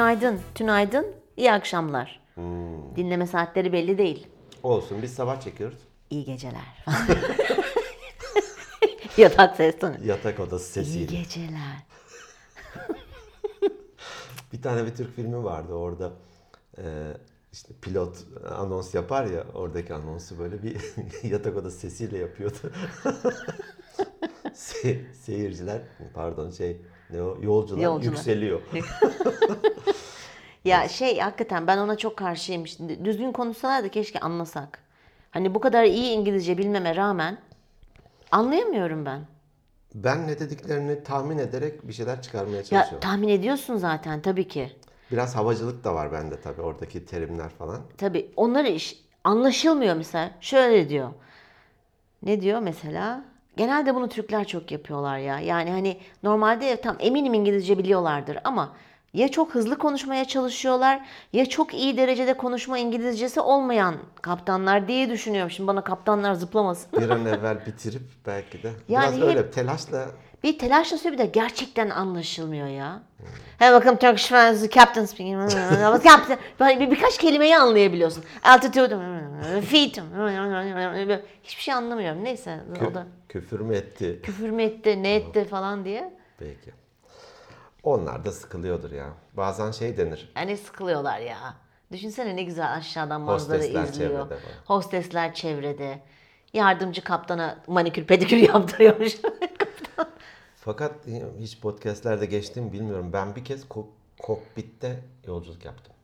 Günaydın, tünaydın, iyi akşamlar. Hmm. Dinleme saatleri belli değil. Olsun biz sabah çekiyoruz. İyi geceler. Yatak ses tonu. Yatak odası İyi sesiyle. geceler. Bir tane bir Türk filmi vardı orada. e, işte pilot anons yapar ya oradaki anonsu böyle bir yatak odası sesiyle yapıyordu. Se- seyirciler pardon şey ne o yolcular, Yolcular. yükseliyor. Ya şey hakikaten ben ona çok karşıyım. Şimdi düzgün konuşsalardı keşke anlasak. Hani bu kadar iyi İngilizce bilmeme rağmen anlayamıyorum ben. Ben ne dediklerini tahmin ederek bir şeyler çıkarmaya Ya çalışıyorum. tahmin ediyorsun zaten tabii ki. Biraz havacılık da var bende tabii oradaki terimler falan. Tabii onları iş anlaşılmıyor mesela. Şöyle diyor. Ne diyor mesela? Genelde bunu Türkler çok yapıyorlar ya. Yani hani normalde tam eminim İngilizce biliyorlardır ama ya çok hızlı konuşmaya çalışıyorlar ya çok iyi derecede konuşma İngilizcesi olmayan kaptanlar diye düşünüyorum. Şimdi bana kaptanlar zıplamasın. Bir an evvel bitirip belki de Yani biraz hep- öyle telaşla Bir telaşla söylüyor bir de gerçekten anlaşılmıyor ya. Hey welcome Turkish friends, captain speaking. captain. Böyle bir, birkaç kelimeyi anlayabiliyorsun. Altitude, feet. Hiçbir şey anlamıyorum. Neyse kü- o da küfür mü etti? küfür mü etti, ne etti falan diye. Peki. Onlar da sıkılıyordur ya. Bazen şey denir. Yani sıkılıyorlar ya. Düşünsene ne güzel aşağıdan manzara Hostesler izliyor. çevrede falan. Hostesler çevrede. Yardımcı kaptana manikür pedikür yaptırıyormuş. Fakat hiç podcastlerde geçtiğimi bilmiyorum. Ben bir kez ko- kokpitte yolculuk yaptım.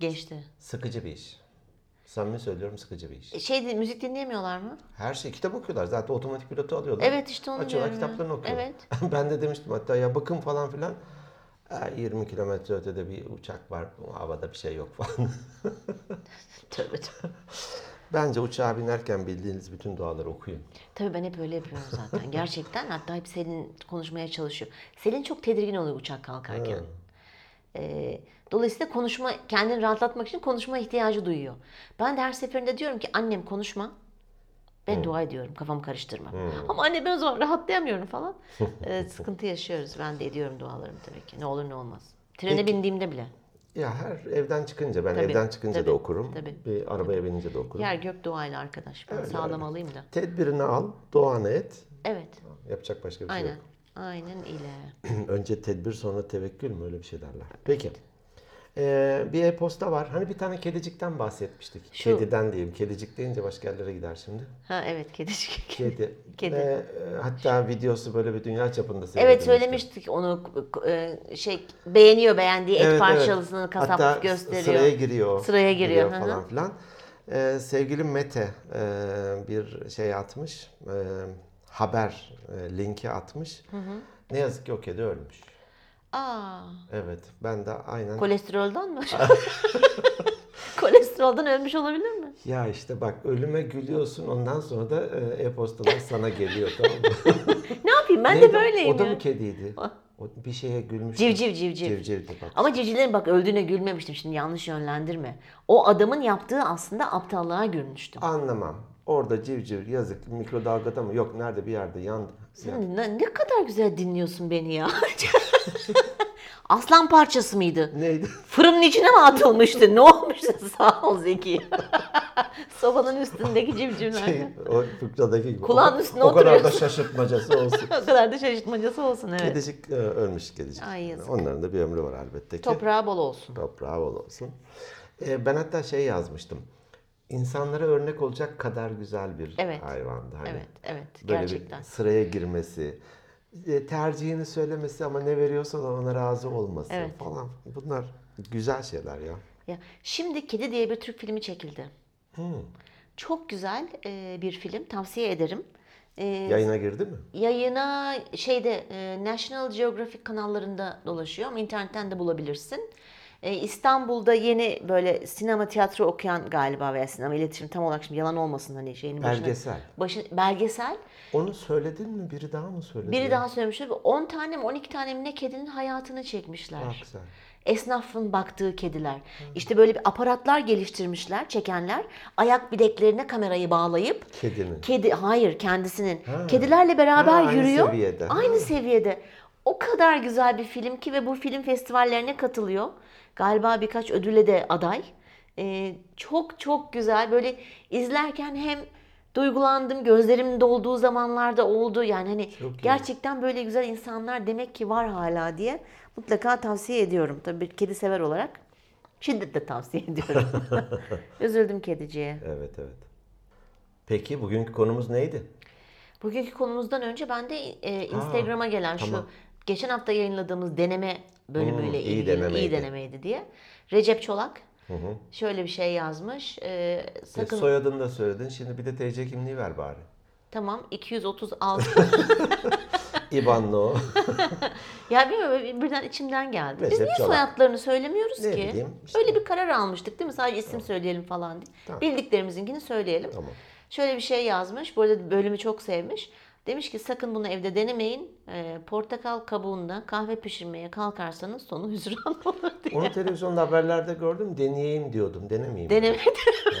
Geçti. Sıkıcı bir iş. Samimi söylüyorum sıkıcı bir iş. Şey müzik dinleyemiyorlar mı? Her şey kitap okuyorlar. Zaten otomatik pilotu alıyorlar. Evet, işte onu Açıyorlar diyorum kitaplarını okuyorlar. Evet. ben de demiştim hatta ya bakın falan filan. "Ha, 20 kilometre ötede bir uçak var. Havada bir şey yok falan. Tövbe tövbe. Bence uçağa binerken bildiğiniz bütün duaları okuyun. Tabii ben hep öyle yapıyorum zaten. Gerçekten hatta hep Selin konuşmaya çalışıyor. Selin çok tedirgin oluyor uçak kalkarken. Ee, dolayısıyla konuşma, kendini rahatlatmak için konuşma ihtiyacı duyuyor. Ben de her seferinde diyorum ki annem konuşma. Ben dua ediyorum kafamı karıştırma. Ama anne ben o zaman rahatlayamıyorum falan. Ee, sıkıntı yaşıyoruz. Ben de ediyorum dualarımı tabii ki. Ne olur ne olmaz. Trene Peki. bindiğimde bile. Ya her evden çıkınca ben Tabii, evden çıkınca tabii, da okurum. tabii, bir arabaya binince de okurum. Yer gök duayla arkadaş. Ben sağlam alayım da. Tedbirini al, duanı et. Evet. Yapacak başka bir şey Aynen. yok. Aynen ile. Önce tedbir sonra tevekkül mü öyle bir şey derler. Peki. Ee, bir e-posta var. Hani bir tane kedicikten bahsetmiştik. Şu- Kediden diyeyim. Kedicik deyince başka yerlere gider şimdi. Ha evet kedicik. Kedi. Kedi. Ve, e, hatta videosu böyle bir dünya çapında Evet söylemiştik onu e, şey beğeniyor beğendiği et Evet, evet. parçalısını kasap Hatta gösteriyor. sıraya giriyor. Sıraya giriyor, hı hı. falan filan. Ee, sevgili Mete e, bir şey atmış. e, haber e, linki atmış. Ne yazık ki o kedi ölmüş. Aa, Evet ben de aynen. kolesteroldan mı? Kolesteroldan ölmüş olabilir mi? Ya işte bak ölüme gülüyorsun ondan sonra da e, e-postalar sana geliyor tamam mı? Ne yapayım ben Neydi de böyleyim O da mı kediydi? O bir şeye gülmüş. Civciv civciv. Civcivdi bak. Ama civcivlerin bak öldüğüne gülmemiştim şimdi yanlış yönlendirme. O adamın yaptığı aslında aptallığa gülmüştüm. Anlamam. Orada civciv yazık mikrodalgada mı? Yok nerede bir yerde yandı. Sen ne, ne kadar güzel dinliyorsun beni ya. Aslan parçası mıydı? Neydi? Fırının içine mi atılmıştı? Ne olmuştu? Sağ ol Zeki. Sobanın üstündeki civcivler. Şey, o fıkradaki gibi. Kulağın O- üstüne O kadar da şaşırtmacası olsun. o kadar da şaşırtmacası olsun evet. Kedicik e, ölmüş kedicik. Ay yazık. Onların da bir ömrü var elbette ki. Toprağı bol olsun. Toprağı bol olsun. E, ben hatta şey yazmıştım. İnsanlara örnek olacak kadar güzel bir Evet. hayvandı. Hani Evet, evet. böyle gerçekten. bir sıraya girmesi, e, tercihini söylemesi ama ne veriyorsa da ona razı olması Evet. falan. Bunlar güzel şeyler ya. Ya, şimdi Kedi diye bir Türk filmi çekildi. Hmm. Çok güzel e, bir film. Tavsiye ederim. E, Yayına girdi mi? yayına şeyde e, National Geographic kanallarında dolaşıyor ama internetten de bulabilirsin. E, İstanbul'da yeni böyle sinema tiyatro okuyan galiba veya sinema iletişim tam olarak şimdi yalan olmasın hani şeyin başına. Belgesel. Başı, belgesel. Onu söyledin mi? Biri daha mı söyledi? Biri daha söylemiş. 10 tane mi 12 tane mi ne kedinin hayatını çekmişler. Bak sen. Esnafın baktığı kediler. İşte böyle bir aparatlar geliştirmişler, çekenler. Ayak bileklerine kamerayı bağlayıp Kedinin. kedi hayır kendisinin Ha. kedilerle beraber Ha, aynı yürüyor. seviyede. Aynı seviyede. O kadar güzel bir film ki ve bu film festivallerine katılıyor. Galiba birkaç ödüle de aday. Ee, çok çok güzel. Böyle izlerken hem duygulandım. Gözlerimin dolduğu zamanlarda oldu. Yani hani Çok iyi. gerçekten böyle güzel insanlar demek ki var hala diye mutlaka tavsiye ediyorum. Tabii kedi sever olarak şiddetle tavsiye ediyorum. Üzüldüm kediciye. Evet evet. Peki bugünkü konumuz neydi? Bugünkü konumuzdan önce ben de e, Instagram'a gelen tamam. şu geçen hafta yayınladığımız deneme bölümüyle Hmm, iyi ilgili denemeydi. iyi denemeydi diye. Recep Çolak Hı hı. şöyle bir şey yazmış. E, E, sakın Soyadını da söyledin. Şimdi bir de TC kimliği ver bari. tamam 236 İbanlı o. ya bilmiyorum birden içimden geldi. Biz Recep niye Çolak. soyadlarını söylemiyoruz Ne ki? bileyim, işte. Öyle bir karar almıştık değil mi? Sadece isim söyleyelim falan diye. Tamam. Bildiklerimizinkini söyleyelim. Tamam. Şöyle bir şey yazmış. Bu arada bölümü çok sevmiş. Demiş ki sakın bunu evde denemeyin. Ee, portakal kabuğunda kahve pişirmeye kalkarsanız sonu hüsran olur diye. Onu televizyonda haberlerde gördüm. Deneyeyim diyordum. Denemeyeyim. Deneme,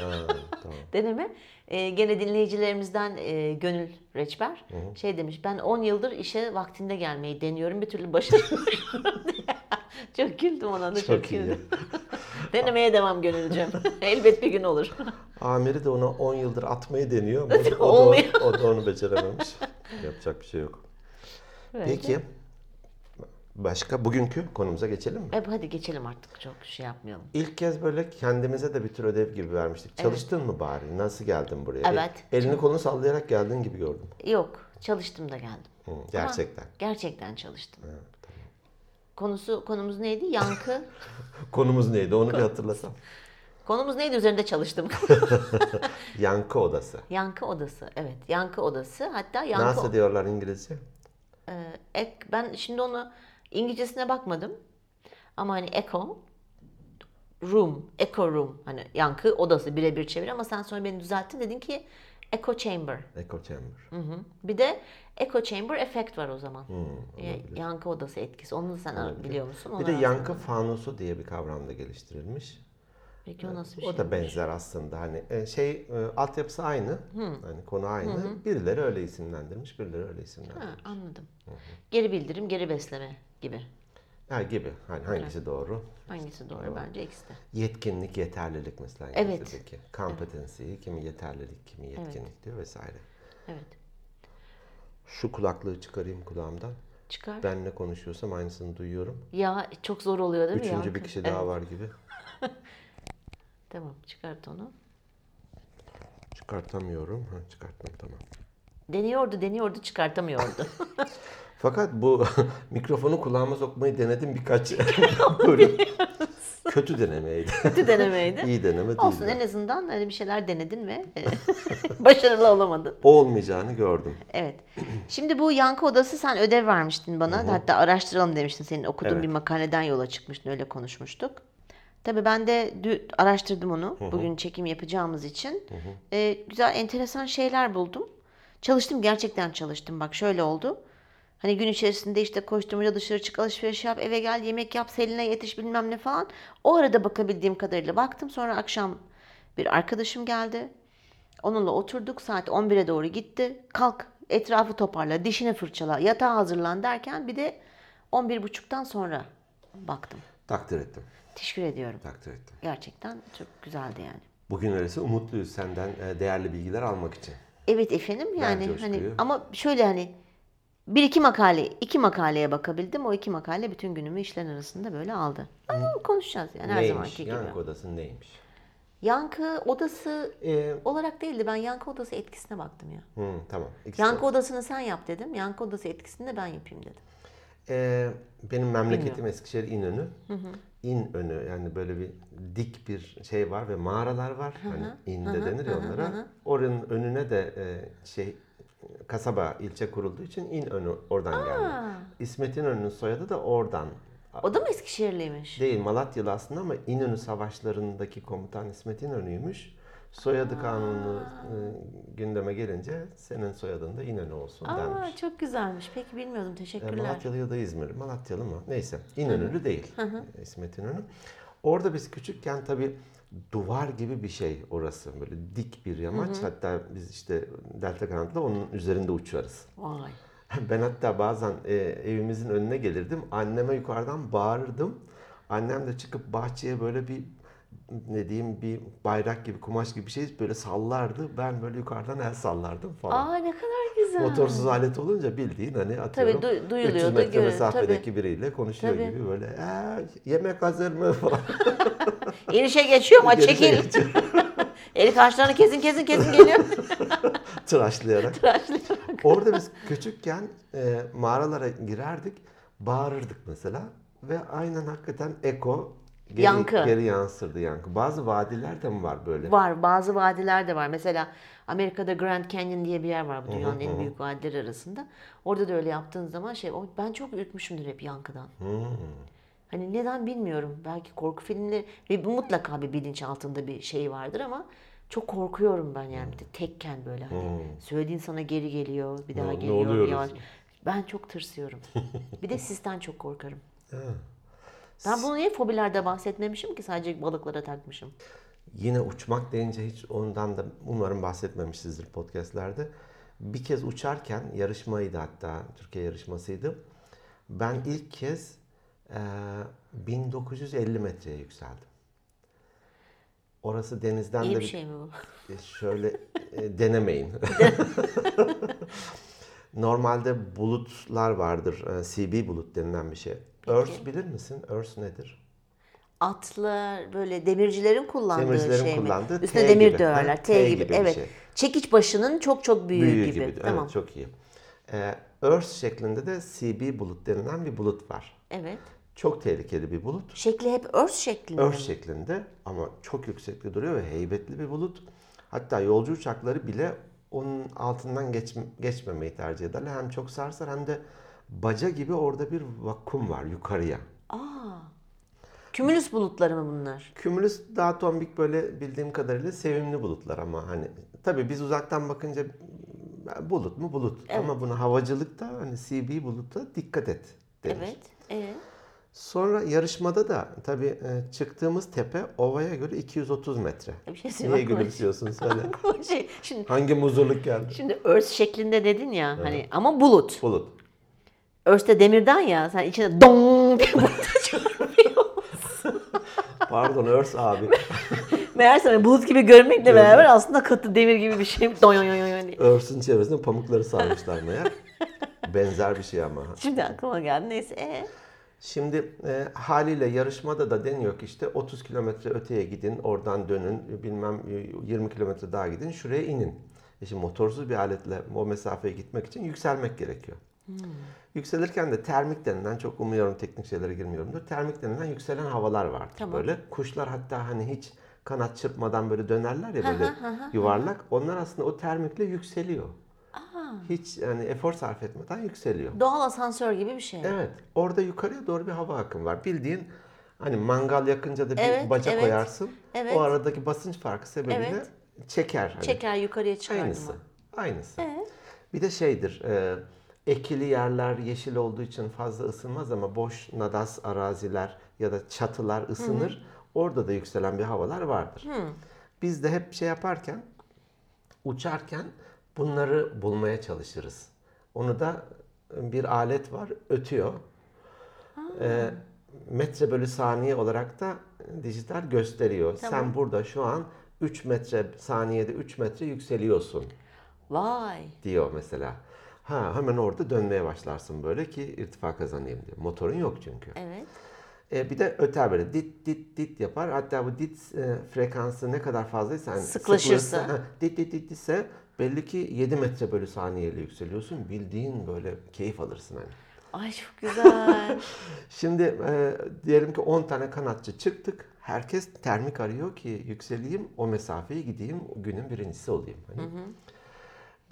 Ha, tamam. deneme. Ee, gene dinleyicilerimizden e, Gönül Reçber şey demiş. Ben 10 yıldır işe vaktinde gelmeyi deniyorum. Bir türlü diye. Çok güldüm ona da çok, Çok güldüm. Denemeye devam Gönülcüm. Elbet bir gün olur. Amiri de ona 10 yıldır atmayı deniyor ama o da, o da onu becerememiş. Yapacak bir şey yok. Böyle. Peki başka bugünkü konumuza geçelim mi? E, hadi geçelim artık çok şey yapmayalım. İlk kez böyle kendimize de bir tür ödev gibi vermiştik. Çalıştın mı bari? Nasıl geldin buraya? Evet. El- elini kolunu sallayarak geldin gibi gördüm. Yok çalıştım da geldim. Hı, gerçekten. Gerçekten çalıştım. Konusu konumuz neydi? Yankı. Konumuz neydi onu bir hatırlasam. konumuz neydi? Üzerinde çalıştım. Yankı odası. yankı odası. Evet, yankı odası. Hatta yankı Nasıl diyorlar İngilizce? Ee, ek, ben şimdi onu İngilizcesine bakmadım. Ama hani echo room, echo room hani yankı odası birebir çevir ama sen sonra beni düzelttin dedin ki echo chamber. Echo chamber. Hı hı. Bir de echo chamber efekt var o zaman. Hmm, yankı odası etkisi. Onu sen biliyor musun? Bir Onu de yankı fanusu diye bir kavram da geliştirilmiş. Peki o nasıl bir şey? O da benzer aslında. Hani e, şey e, altyapısı aynı. Hani konu aynı. Birileri öyle isimlendirmiş, birileri öyle Ha, isimlendirmiş. anladım. Geri bildirim, geri besleme gibi. Ha gibi. Hani hangisi doğru? Hangisi doğru bence ikisi de. Yetkinlik, yeterlilik mesela Evet. İngilizce'deki. Competency, kimi yeterlilik, kimi yetkinlik diyor vesaire. Evet. Şu kulaklığı çıkarayım kulağımdan. Çıkar. Ben ne konuşuyorsam aynısını duyuyorum. Ya çok zor oluyor değil mi? Üçüncü bir kişi Evet. daha var gibi. Tamam çıkart onu. Çıkartamıyorum. Ha, çıkarttım tamam. Deniyordu deniyordu çıkartamıyordu. Fakat bu mikrofonu kulağıma sokmayı denedim birkaç bölüm. Kötü denemeydi. Kötü denemeydi. İyi deneme değil. Olsun en azından hani bir şeyler denedin ve e, başarılı olamadın. Olmayacağını gördüm. Evet. Şimdi bu yankı odası sen ödev vermiştin bana. Hatta araştıralım demiştin. Senin okuduğun Evet. bir makaleden yola çıkmıştın. Öyle konuşmuştuk. Tabii ben de araştırdım onu. Bugün çekim yapacağımız için. Ee, güzel, enteresan şeyler buldum. Çalıştım, gerçekten çalıştım. Bak şöyle oldu. Hani gün içerisinde işte koşturmaca dışarı çık, alışveriş yap, eve gel, yemek yap, Selin'e yetiş bilmem ne falan. O arada bakabildiğim kadarıyla baktım. Sonra akşam bir arkadaşım geldi. Onunla oturduk. Saat 11'e doğru gitti. Kalk, etrafı toparla, dişini fırçala, yatağa hazırlan derken bir de 11.30'dan sonra baktım. Takdir ettim. Teşekkür ediyorum. Takdir ettim. Gerçekten çok güzeldi yani. Bugün öyleyse umutluyuz senden e, değerli bilgiler almak için. Evet efendim yani hani ama şöyle hani bir iki makale, iki makaleye bakabildim. O iki makale bütün günümü işler arasında böyle aldı. Ama konuşacağız yani her neymiş? zamanki gibi. Yankı odası neymiş? Yankı odası Ee, olarak değildi. Ben yankı odası etkisine baktım ya. hı, tamam. İkisi Yankı odasını sen yap dedim. Yankı odası etkisini de ben yapayım dedim. Ee, benim memleketim Eskişehir İnönü. İnönü yani böyle bir dik bir şey var ve mağaralar var. Hani inde denir ya onlara. Oranın önüne de e, şey kasaba ilçe kurulduğu için İnönü oradan geldi. İsmet İnönü'nün soyadı da oradan. O da mı Eskişehirliymiş? Değil Malatyalı aslında ama İnönü savaşlarındaki komutan İsmet İnönü'ymüş. Soyadı kanunu e, gündeme gelince senin soyadın da İnönü olsun Aa, denmiş. çok güzelmiş. Peki bilmiyordum. E, Teşekkürler. Malatyalı ya da İzmir. Malatyalı mı? Neyse. İnönülü değil. İsmet İnönü. Orada biz küçükken tabii duvar gibi bir şey orası. Böyle dik bir yamaç. Hatta biz işte Delta kanatla onun üzerinde uçarız. Vay. Ben hatta bazen e, evimizin önüne gelirdim. Anneme yukarıdan bağırırdım. Annem de çıkıp bahçeye böyle bir ne diyeyim bir bayrak gibi kumaş gibi bir şey böyle sallardı. Ben böyle yukarıdan el sallardım falan. Aa ne kadar güzel. Motorsuz alet olunca bildiğin hani atıyorum Tabii, du- duyuluyordu, 300 metre mesafedeki biriyle konuşuyor Tabii. gibi böyle "Ee, yemek hazır mı falan. İnişe geçiyor ama çekil. geçiyor. El kaşlarını kesin kesin kesin geliyor. Tıraşlayarak. Tıraşlıyor. Orada biz küçükken e, mağaralara girerdik, bağırırdık mesela ve aynen hakikaten eko geri, Yankı. geri yansırdı yankı. Bazı vadiler de mi var böyle? Var bazı vadiler de var. Mesela Amerika'da Grand Canyon diye bir yer var bu dünyanın en büyük vadileri arasında. Orada da öyle yaptığın zaman şey ben çok ürkmüşümdür hep yankıdan. Hani neden bilmiyorum. Belki korku filmleri ve bu mutlaka bir bilinç altında bir şey vardır ama çok korkuyorum ben yani. De tekken böyle hani söylediğin sana geri geliyor, bir daha Ne- ne geliyor. oluyoruz? yavaş. Ben çok tırsıyorum. bir de sisten çok korkarım. Ben bunu niye fobilerde bahsetmemişim ki sadece balıklara takmışım. Yine uçmak deyince hiç ondan da umarım bahsetmemişizdir podcastlerde. Bir kez uçarken yarışmaydı hatta Türkiye yarışmasıydı. Ben ilk kez e, 1950 metreye yükseldim. Orası denizden İyi de bir şey mi bu? E, Şöyle e, denemeyin. Normalde bulutlar vardır. e, CB bulut denilen bir şey. Earth bilir misin? Earth nedir? Atlar böyle demircilerin kullandığı Demircilerin şey mi? kullandığı Üstüne T demir gibi. döverler. T, T gibi. gibi evet. şey. Çekiç başının çok çok büyüğü, Büyüğü gibi. gibi. Tamam. Evet, çok iyi. E, Earth şeklinde de CB bulut denilen bir bulut var. Evet. Çok tehlikeli bir bulut. Şekli hep örs şeklinde. Earth mi? şeklinde ama çok yüksekte duruyor ve heybetli bir bulut. Hatta yolcu uçakları bile onun altından geç, geçmemeyi tercih ederler. Hem çok sarsar hem de baca gibi orada bir vakum var yukarıya. Aa. Kümülüs bulutları mı bunlar? Cumulus daha tombik böyle bildiğim kadarıyla sevimli bulutlar ama hani tabii biz uzaktan bakınca bulut mu bulut ama bunu havacılıkta hani CB bulutta dikkat et denir. Evet. Ee? Sonra yarışmada da tabii e, çıktığımız tepe ovaya göre 230 metre. Bir şey söyleyeyim. Niye aklıma- gülümsüyorsun söyle. aklıma şey, şimdi, Hangi muzurluk geldi? şimdi örs şeklinde dedin ya hani ama bulut. Bulut. Örs de demirden ya sen içine dong diye bulut çarpıyor. Pardon Örs abi. Meğerse bulut gibi görmekle beraber aslında katı demir gibi bir şey. Don diye. Örs'ün çevresinde pamukları sarmışlar meğer. Benzer bir şey ama. Şimdi aklıma geldi. Neyse. Ee? Şimdi e, haliyle yarışmada da deniyor ki işte 30 kilometre öteye gidin, oradan dönün, bilmem e, 20 kilometre daha gidin, şuraya inin. E şimdi motorsuz bir aletle o mesafeye gitmek için yükselmek gerekiyor. Yükselirken de termik denilen, çok umuyorum teknik şeylere girmiyorumdur. Termik denilen yükselen havalar vardır Tamam. böyle. Kuşlar hatta hani hiç kanat çırpmadan böyle dönerler ya böyle yuvarlak. Onlar aslında o termikle yükseliyor. Hiç yani efor sarf etmeden yükseliyor. Doğal asansör gibi bir şey. Evet. Orada yukarıya doğru bir hava akımı var. Bildiğin hani mangal yakınca da bir Evet, baca evet, koyarsın. evet. O aradaki basınç farkı sebebiyle Evet. çeker. Hani. Çeker yukarıya çıkardım. Aynısı. Aynısı. Evet. Bir de şeydir. E, ekili yerler yeşil olduğu için fazla ısınmaz ama boş nadas araziler ya da çatılar ısınır. Orada da yükselen bir havalar vardır. Biz de hep şey yaparken uçarken bunları bulmaya çalışırız. Onu da bir alet var, ötüyor. Ee, metre bölü saniye olarak da dijital gösteriyor. Sen burada şu an 3 metre saniyede 3 metre yükseliyorsun Vay. diyor mesela. Ha hemen orada dönmeye başlarsın böyle ki irtifa kazanayım diyor. Motorun yok çünkü. Evet. E, bir de öter böyle dit dit dit yapar. Hatta bu dit e, frekansı ne kadar fazlaysa yani Sıklaşırsa. sıkılırsa, ha, dit dit dit ise belli ki 7 metre bölü saniyeyle yükseliyorsun. Bildiğin böyle keyif alırsın hani. Ay çok güzel. Şimdi e, diyelim ki 10 tane kanatçı çıktık. Herkes termik arıyor ki yükseleyim, o mesafeyi gideyim, günün birincisi olayım. Hani.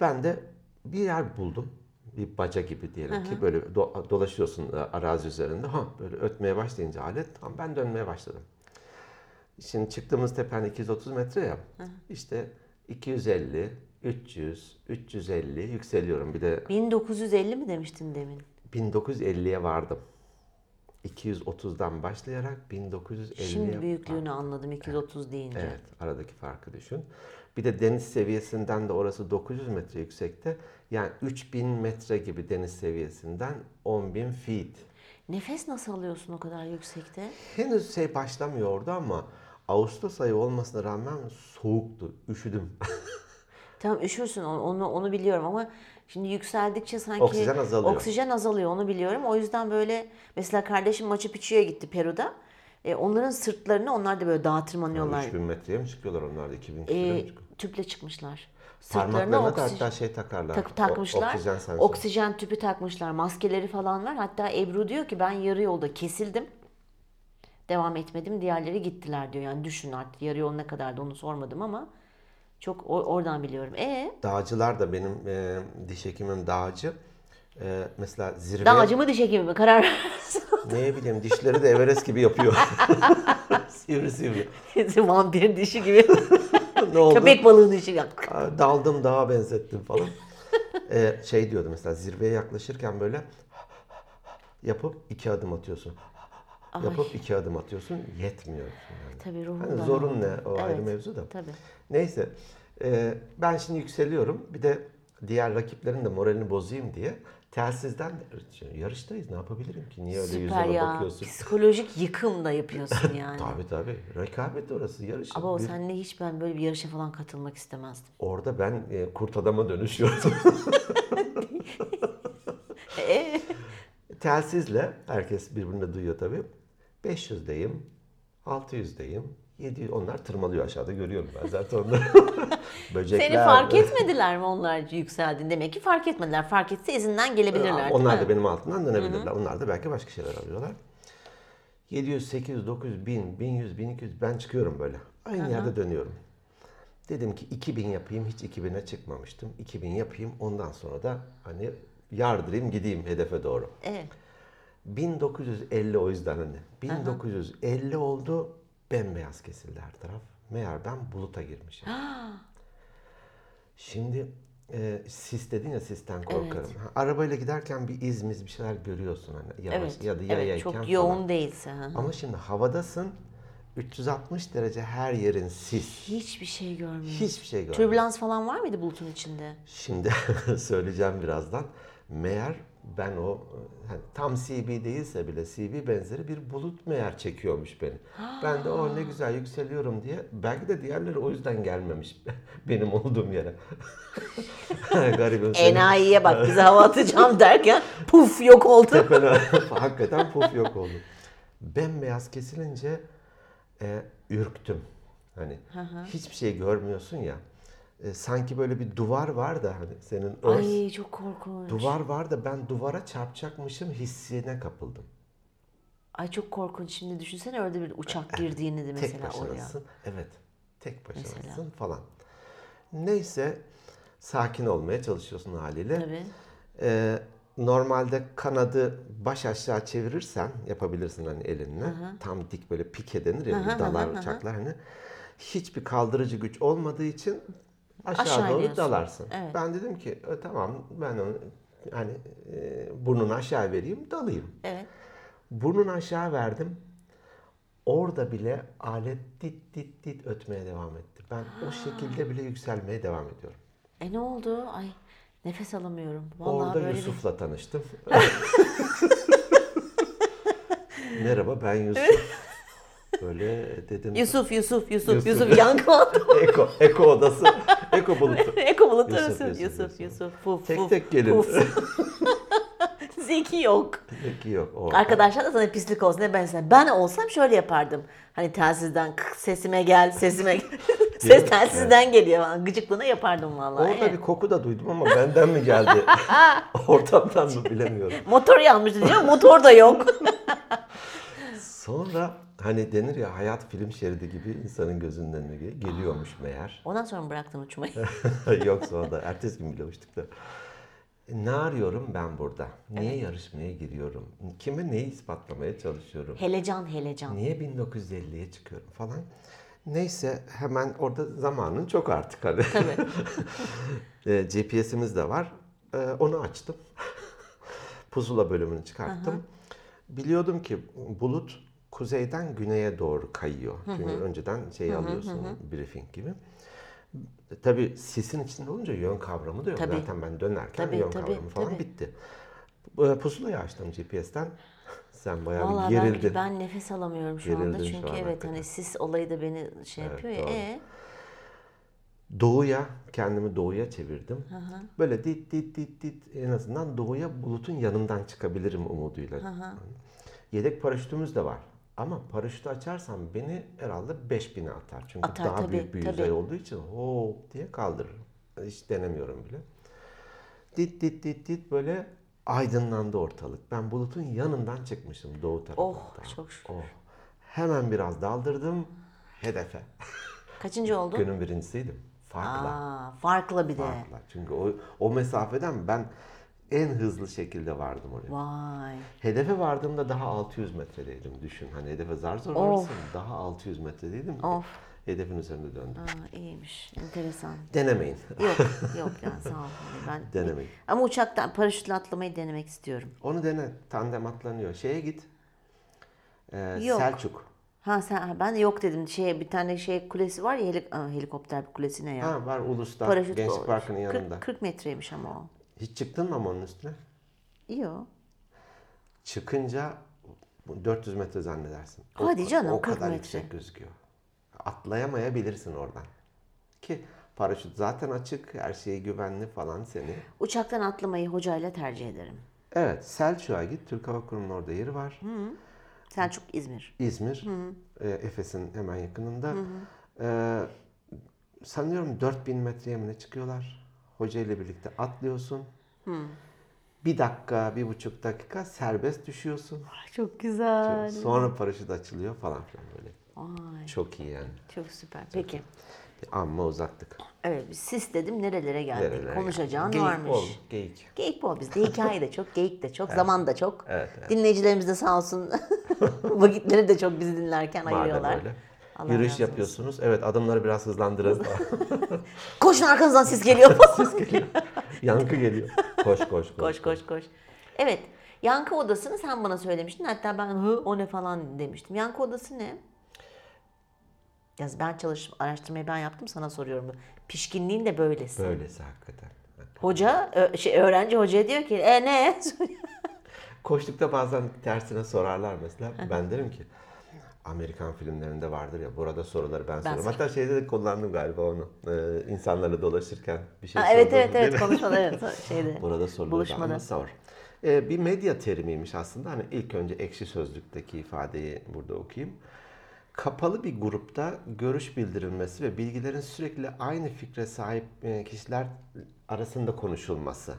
Ben de bir yer buldum. Bir baca gibi diyelim ki böyle do- dolaşıyorsun e, arazi üzerinde. Ha böyle ötmeye başlayınca alet tamam ben dönmeye başladım. Şimdi çıktığımız tepe hani 230 metre ya. İşte 250, 300, 350 yükseliyorum. Bir de 1950 mi demiştin demin? 1950'ye vardım. 230'dan başlayarak 1950'ye Şimdi büyüklüğünü anladım 230 deyince. Evet, aradaki farkı düşün. Bir de deniz seviyesinden de orası 900 metre yüksekte. Yani 3000 metre gibi deniz seviyesinden 10.000 feet. Nefes nasıl alıyorsun o kadar yüksekte? Henüz şey başlamıyordu ama Ağustos ayı olmasına rağmen soğuktu. Üşüdüm. Tamam üşürsün onu, onu, onu biliyorum ama şimdi yükseldikçe sanki Oksijen azalıyor. oksijen azalıyor onu biliyorum. O yüzden böyle mesela kardeşim Machu Picchu'ya gitti Peru'da. E, onların sırtlarını onlar da böyle dağa tırmanıyorlar. 3000 metreye mi çıkıyorlar onlar da 2000 kiloya mı E, çıkıyor? tüple çıkmışlar. Parmaklarına da oksijen- hatta şey takarlar. tak- takmışlar. Oksijen sensörü. Oksijen tüpü takmışlar. Maskeleri falan var. Hatta Ebru diyor ki ben yarı yolda kesildim. Devam etmedim. Diğerleri gittiler diyor. Yani düşün artık yarı yol ne kadardı onu sormadım ama çok oradan biliyorum. E Dağcılar da benim e, diş hekimim dağcı. E, mesela zirveye... dağcı mı diş hekimi mi? Karar Ne bileyim dişleri de Everest gibi yapıyor. sivri sivri. Vampir dişi gibi. ne oldu? Köpek balığı dişi. Aa, Daldım dağa benzettim falan. Ee, şey diyordu mesela zirveye yaklaşırken böyle yapıp iki adım atıyorsun. Yapıp iki adım atıyorsun yetmiyor. Yani. Tabii ruhum Hani da- zorun ne o ayrı Evet, mevzu da. Tabii. Neyse ee, ben şimdi yükseliyorum. Bir de diğer rakiplerin de moralini bozayım diye telsizden yarıştayız ne yapabilirim ki? Niye öyle Süper yüzüme ya. bakıyorsun? Psikolojik yıkım da yapıyorsun yani. Tabii tabii. Rekabet orası yarış. Ama o Bir- seninle hiç ben böyle bir yarışa falan katılmak istemezdim. Orada ben e, kurt adama dönüşüyordum. E, Telsizle herkes birbirini duyuyor tabii. 500'deyim, 600'deyim, 700 onlar tırmalıyor aşağıda görüyorum ben zaten onları. Böcekler. Seni fark etmediler mi onlar yükseldin? Demek ki fark etmediler. Fark etse izinden gelebilirler. Onlar da benim altından dönebilirler. Onlar da belki başka şeyler alıyorlar. 700, 800, 900, 1000, 1100, 1200 ben çıkıyorum böyle. Aynı yerde dönüyorum. Dedim ki 2000 yapayım. Hiç 2000'e çıkmamıştım. 2000 yapayım. Ondan sonra da hani yardırayım gideyim hedefe doğru. Evet. 1950 o yüzden hani. 1950 oldu bembeyaz kesildi her taraf. Meğer ben buluta girmişim. Şimdi e, sis dedin ya sisten korkarım. Ha, Arabayla giderken bir izmiz bir şeyler görüyorsun hani yavaş Evet. ya da evet yayayken çok falan. yoğun değilse. hı. Ama şimdi havadasın 360 derece her yerin sis. Hiçbir şey görmüyorum. Hiçbir şey görmüyorsun. Türbülans falan var mıydı bulutun içinde? Şimdi söyleyeceğim birazdan. Meğer ben o hani tam CB değilse bile CB benzeri bir bulut meğer çekiyormuş beni. Ben de o ne güzel yükseliyorum diye. Belki de diğerleri o yüzden gelmemiş benim olduğum yere. Garibim Enayiye bak bize hava atacağım derken puf yok oldu. tepene hakikaten puf yok oldu. Bembeyaz kesilince e, ürktüm. Hani hiçbir şey görmüyorsun ya. E, sanki böyle bir duvar var da hani senin Ay çok korkunç. Duvar var da ben duvara çarpacakmışım hissine kapıldım. Ay çok korkunç. Şimdi düşünsene orada bir uçak girdiğini de Tek mesela oraya. başınasın. Evet. Tek başınasın Mesela. falan. Neyse sakin olmaya çalışıyorsun haliyle. Tabii. Ee, normalde kanadı baş aşağı çevirirsen yapabilirsin hani elinle. Tam dik böyle pike denir ya dalar uçaklar hani. Hiçbir kaldırıcı güç olmadığı için aşağı, Aşağı doğru dalarsın. Evet. Ben dedim ki "E, tamam ben onu hani e, burnunu aşağı vereyim dalayım. Evet. Burnunu aşağı verdim. Orada bile alet dit dit dit ötmeye devam etti. Ben o şekilde bile yükselmeye devam ediyorum. E ne oldu? Ay nefes alamıyorum. Vallahi Orada böyle Yusuf'la tanıştım. Merhaba ben Yusuf. Böyle dedim. bir... Yusuf, Yusuf, Yusuf, Yusuf. Yusuf, yankı oldu. Eko, Eko odası. Eko bulutu. Eko bulut Yusuf. Yusuf, Yusuf, Yusuf. Yusuf, puf, Tek puf, tek gelin. puf. Zeki yok. Peki yok orada. Arkadaşlar da sana pislik olsun ne ben sana. Ben olsam şöyle yapardım. Hani telsizden "Kık, sesime gel, sesime gel." Ses telsizden geliyor. falan. Gıcıklığına yapardım vallahi. Orada Evet. bir koku da duydum ama benden mi geldi? Ortamdan mı bilemiyorum. Motor yanmıştı diyor. Motor da yok. Sonra hani denir ya hayat film şeridi gibi insanın gözünün önüne gel- geliyormuş meğer. Ondan sonra mı bıraktın uçmayı? Yok sonra da ertesi gün bile uçtuk da. Ne arıyorum ben burada? Niye yarışmaya giriyorum? Kime neyi ispatlamaya çalışıyorum? helecan helecan. Niye 1950'ye çıkıyorum falan. Neyse hemen orada zamanın çok artık hani. E, GPS'imiz de var. E, onu açtım. Pusula bölümünü çıkarttım. Biliyordum ki bulut kuzeyden güneye doğru kayıyor. Çünkü önceden şey alıyorsun briefing gibi. Tabii sisin içinde olunca yön kavramı da yok. Tabii. Zaten ben dönerken Tabii, yön tabii, kavramı falan tabii. bitti. E, Pusulayı açtım GPS'ten. Sen bayağı bir Vallahi belki gerildin. ben nefes alamıyorum şu anda. Gerildin şu Çünkü an evet hakikaten. hani sis olayı da beni şey yapıyor ya. doğru. E, Doğuya, kendimi doğuya çevirdim. Böyle dit dit dit dit en azından doğuya bulutun yanından çıkabilirim umuduyla. Yedek paraşütümüz de var. Ama paraşütü açarsam beni herhalde 5000'e atar. Çünkü Atar, daha tabii, büyük bir tabii. yüzey olduğu için hop diye kaldırırım. Hiç denemiyorum bile. Dit dit dit dit böyle aydınlandı ortalık. Ben bulutun yanından çıkmışım doğu tarafından. Oh, çok şükür. Oh. Hemen biraz daldırdım hedefe. kaçıncı oldu? Günün birincisiydim. Farkla. Aa, farklı bir de. Farkla. Çünkü o, o mesafeden ben en hızlı şekilde vardım oraya. Vay. Hedefe vardığımda daha 600 metredeydim düşün. Hani hedefe zar zor varırsın. Daha 600 metredeydim. Of. Hedefin üzerinde döndüm. Aa, iyiymiş. Enteresan. Denemeyin. Yok yok yani sağ ol. Yani Ben, Denemeyin. Ama uçaktan paraşütle atlamayı denemek istiyorum. Onu dene. Tandem atlanıyor. Şeye git. Ee, Yok. Selçuk. Ha sen ben de yok dedim. Şey bir tane şey kulesi var ya helik, Aa, helikopter kulesi ne ya? Ha var Ulus'ta. Paraşüt Gençlik Parkı'nın 40 yanında. 40 metreymiş ama o. Hiç çıktın mı ama onun üstüne? Yok. Çıkınca bu 400 metre zannedersin. O- Hadi canım, o 40 kadar metre. yüksek gözüküyor. Atlayamayabilirsin oradan. Ki paraşüt zaten açık, her şey güvenli falan seni. Uçaktan atlamayı hocayla tercih ederim. Evet, Selçuk'a git. Türk Hava Kurumu'nun orada yeri var. Selçuk İzmir. İzmir, e, Efes'in hemen yakınında. E, sanıyorum 4000 metreye mi ne çıkıyorlar? Hoca ile birlikte atlıyorsun. Bir dakika, bir buçuk dakika serbest düşüyorsun. Çok güzel. Sonra paraşüt açılıyor falan filan böyle. Vay, Çok iyi yani. çok süper. Peki. Amma uzaktık. Evet sis dedim nerelere geldik. Nerelere Konuşacağın geldik? varmış. Bol, geyik. Geyik bol bizde. Hikaye de çok, geyik de çok, zaman da çok. Evet, evet. Dinleyicilerimiz de sağ olsun vakitleri de çok bizi dinlerken Madem ayırıyorlar. öyle. Allah Yürüyüş razı olsun. yapıyorsunuz. Evet adımları biraz hızlandırın. Koşun arkanızdan sis geliyor. Yankı geliyor. Koş koş koş. koş koş koş. Evet. Yankı odasını sen bana söylemiştin. Hatta ben hı o ne falan demiştim. Yankı odası ne? Yaz ben çalıştım, araştırmayı ben yaptım sana soruyorum. Pişkinliğin de böylesi. Böylesi hakikaten. Hoca, ö- şey, öğrenci hocaya diyor ki e ne? Koştukta bazen tersine sorarlar mesela. ben derim ki Amerikan filmlerinde vardır ya burada soruları ben, soruyorum. sor- Hatta şeyde de kullandım galiba onu. Ee, insanlarla dolaşırken bir şey Ha, evet sordum, evet evet evet şeyde. Burada soruları Buluşmada. sor. Ee, bir medya terimiymiş aslında. Hani ilk önce ekşi sözlükteki ifadeyi burada okuyayım. Kapalı bir grupta görüş bildirilmesi ve bilgilerin sürekli aynı fikre sahip e, kişiler arasında konuşulması.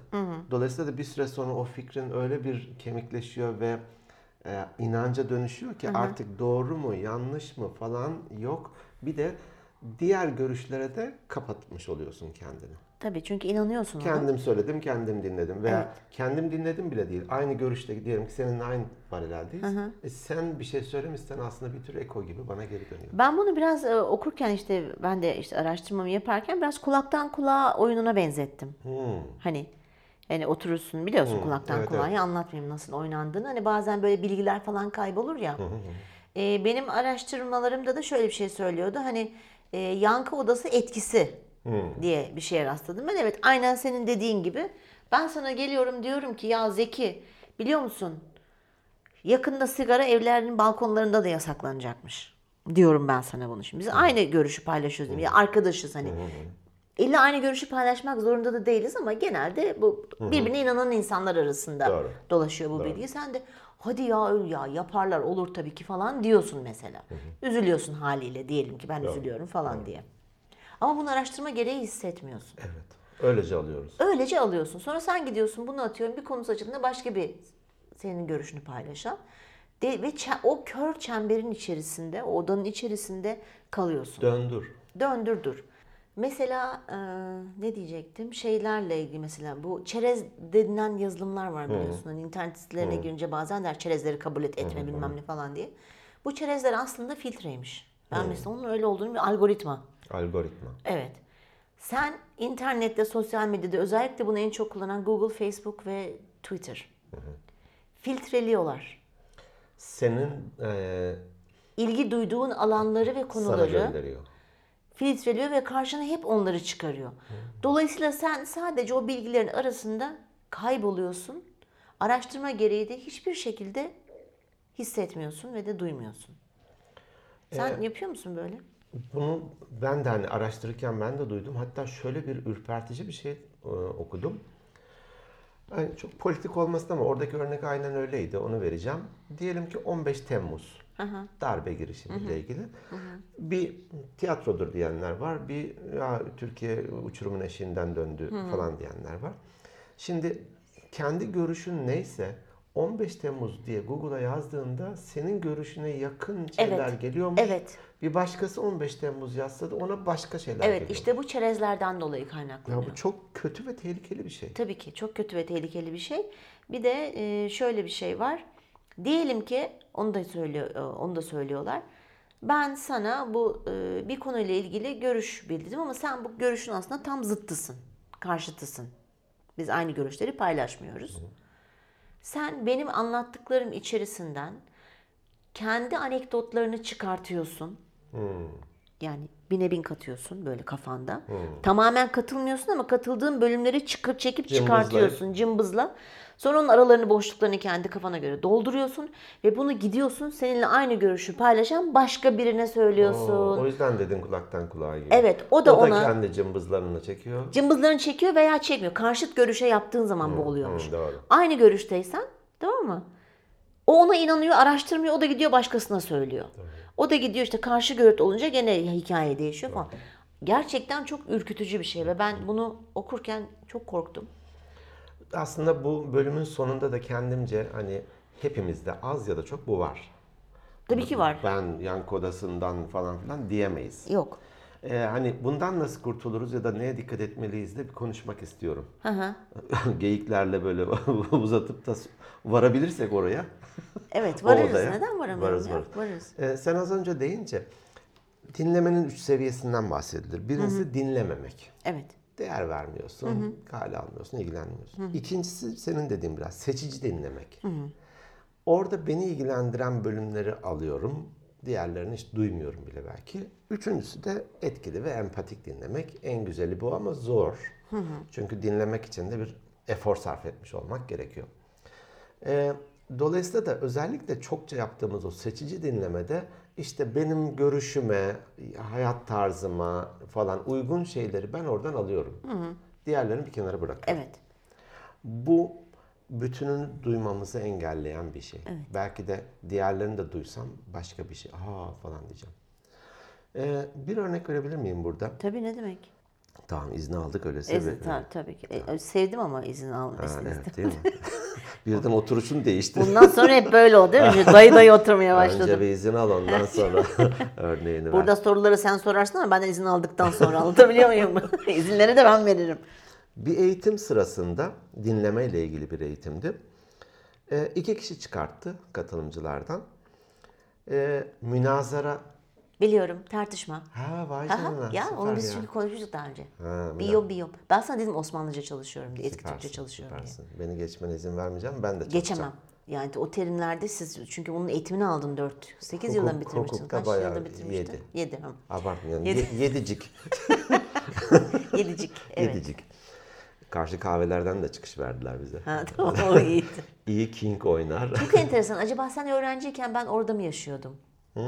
Dolayısıyla da bir süre sonra o fikrin öyle bir kemikleşiyor ve e, inanca dönüşüyor ki artık doğru mu yanlış mı falan yok. Bir de diğer görüşlere de kapatmış oluyorsun kendini. Tabii çünkü inanıyorsun ona. Kendim söyledim, kendim dinledim veya kendim dinledim bile değil. Aynı görüşte diyelim ki seninle aynı paraleldeyiz. E sen bir şey söylemişsen aslında bir tür eko gibi bana geri dönüyor. Ben bunu biraz e, okurken işte ben de işte araştırmamı yaparken biraz kulaktan kulağa oyununa benzettim. Hmm. Hani yani oturursun biliyorsun kulaktan evet, kulağa anlatmayayım nasıl oynandığını. Hani bazen böyle bilgiler falan kaybolur ya. E, benim araştırmalarımda da şöyle bir şey söylüyordu. Hani e, yankı odası etkisi diye bir şeye rastladım. Ben evet aynen senin dediğin gibi. Ben sana geliyorum diyorum ki ya Zeki biliyor musun? Yakında sigara evlerinin balkonlarında da yasaklanacakmış. Diyorum ben sana bunu şimdi. Biz aynı görüşü paylaşıyoruz. Ya arkadaşız hani. İlla aynı görüşü paylaşmak zorunda da değiliz ama genelde bu birbirine inanan insanlar arasında Doğru. dolaşıyor bu bilgi. Sen de hadi ya öl ya yaparlar olur tabii ki falan diyorsun mesela. Üzülüyorsun haliyle diyelim ki ben üzülüyorum falan diye. Ama bunu araştırma gereği hissetmiyorsun. Evet. Öylece alıyoruz. Öylece alıyorsun. Sonra sen gidiyorsun bunu atıyorum bir konusu açıldığında başka bir senin görüşünü paylaşan. De, ve o kör çemberin içerisinde, o odanın içerisinde kalıyorsun. Döndür. Döndür dur. Mesela e, ne diyecektim? Şeylerle ilgili mesela bu çerez denilen yazılımlar var biliyorsun. Hani internet sitelerine girince bazen der çerezleri kabul et etme bilmem ne falan diye. Bu çerezler aslında filtreymiş. Ben mesela onun öyle olduğunu bir algoritma. Algoritma. Evet. Sen internette, sosyal medyada özellikle bunu en çok kullanan Google, Facebook ve Twitter. Filtreliyorlar. Senin eee İlgi duyduğun alanları ve sana konuları gönderiyor. Filtreliyor ve karşına hep onları çıkarıyor. Dolayısıyla sen sadece o bilgilerin arasında kayboluyorsun. Araştırma gereği de hiçbir şekilde hissetmiyorsun ve de duymuyorsun. Sen yapıyor musun böyle? Bunu ben de hani araştırırken ben de duydum. Hatta şöyle bir ürpertici bir şey e, okudum. Yani çok politik olmasın ama oradaki örnek aynen öyleydi. Onu vereceğim. Diyelim ki 15 Temmuz darbe girişimiyle ilgili. Bir tiyatrodur diyenler var. Bir ya Türkiye uçurumun eşiğinden döndü falan diyenler var. Şimdi kendi görüşün neyse 15 Temmuz diye Google'a yazdığında senin görüşüne yakın şeyler Evet. geliyormuş. Evet. Bir başkası 15 Temmuz yazsa da ona başka şeyler Evet geliyor. işte bu çerezlerden dolayı Ya kaynaklanıyor. bu çok kötü ve tehlikeli bir şey. Tabii ki çok kötü ve tehlikeli bir şey. Bir de şöyle bir şey var. Diyelim ki onu da söylüyor, e, onu da söylüyorlar. Ben sana bu e, bir konuyla ilgili görüş bildirdim ama sen bu görüşün aslında tam zıttısın, karşıtısın. Biz aynı görüşleri paylaşmıyoruz. Sen benim anlattıklarım içerisinden kendi anekdotlarını çıkartıyorsun. Yani bine bin katıyorsun böyle kafanda. Tamamen katılmıyorsun ama katıldığın bölümleri çıkıp çekip Cımbızlayıp. çıkartıyorsun cımbızla. Sonra onun aralarını boşluklarını kendi kafana göre dolduruyorsun ve bunu gidiyorsun seninle aynı görüşü paylaşan başka birine söylüyorsun. Oo, o yüzden dedin kulaktan kulağa gibi. Evet, o da ona- kendi cımbızlarını çekiyor. Cımbızlarını çekiyor veya çekmiyor. Karşıt görüşe yaptığın zaman bu oluyormuş. hı, doğru. Aynı görüşteysen, tamam mı? O ona inanıyor, araştırmıyor, o da gidiyor başkasına söylüyor. O da gidiyor işte karşı görüt olunca gene hikaye değişiyor falan. Gerçekten çok ürkütücü bir şey ve ben bunu okurken çok korktum. Aslında bu bölümün sonunda da kendimce hani hepimizde az ya da çok bu var. Tabii ki var. Ben yankı odasından falan filan diyemeyiz. Yok. Ee, hani bundan nasıl kurtuluruz ya da neye dikkat etmeliyiz de bir konuşmak istiyorum. Hı. Geyiklerle böyle uzatıp da varabilirsek oraya. Evet varırız. Neden varamıyoruz Varız, varız. Varırız. Ee, sen az önce deyince dinlemenin üç seviyesinden bahsedilir. Birincisi dinlememek. Evet. Değer vermiyorsun, kale almıyorsun, ilgilenmiyorsun. İkincisi senin dediğin biraz seçici dinlemek. Orada beni ilgilendiren bölümleri alıyorum. Diğerlerini hiç duymuyorum bile belki. Üçüncüsü de etkili ve empatik dinlemek. En güzeli bu ama zor. Çünkü dinlemek için de bir efor sarf etmiş olmak gerekiyor. Ee, dolayısıyla da özellikle çokça yaptığımız o seçici dinlemede işte benim görüşüme, hayat tarzıma falan uygun şeyleri ben oradan alıyorum. Diğerlerini bir kenara bırakıyorum. Evet. Bu bütününü duymamızı engelleyen bir şey. Belki de diğerlerini de duysam başka bir şey. Aa falan diyeceğim. Ee, bir örnek verebilir miyim burada? Tabii ne demek? Tamam izni aldık öyleyse. İzin, bir- ta- tabii ki. E, sevdim ama izin Ha, almasını evet değil mi? Birden oturuşun değişti. Bundan sonra hep böyle oldu değil mi? Dayı dayı oturmaya başladım. Önce bir izin al ondan sonra örneğini ver. Burada soruları sen sorarsın ama benden izin aldıktan sonra anlatabiliyor muyum? İzinleri de ben veririm. Bir eğitim sırasında dinleme ile ilgili bir eğitimdi. Ee, iki kişi çıkarttı katılımcılardan. Ee, münazara Biliyorum tartışma. Ha vay canına. ya onu biz çünkü konuşmuştuk daha önce. Ha, biyom biyom. Ben sana dedim Osmanlıca çalışıyorum diye, eski Türkçe çalışıyorum diye. süpersin. Beni geçmene izin vermeyeceğim. Ben de çalışacağım. Geçemem. Yani o terimlerde siz çünkü bunun eğitimini aldın 4 8 yılda mı Hukuk- bitirmiştin? hukukta Kaç yılda bitirmiştin? yedi. 7. ha. Abartmayalım. Yedi. Ye- yedicik. Yedicik. Evet. Yedicik. Karşı kahvelerden de çıkış verdiler bize. Ha, tamam o iyiydi. İyi king oynar. Çok enteresan. Acaba sen öğrenciyken ben orada mı yaşıyordum? Hmm,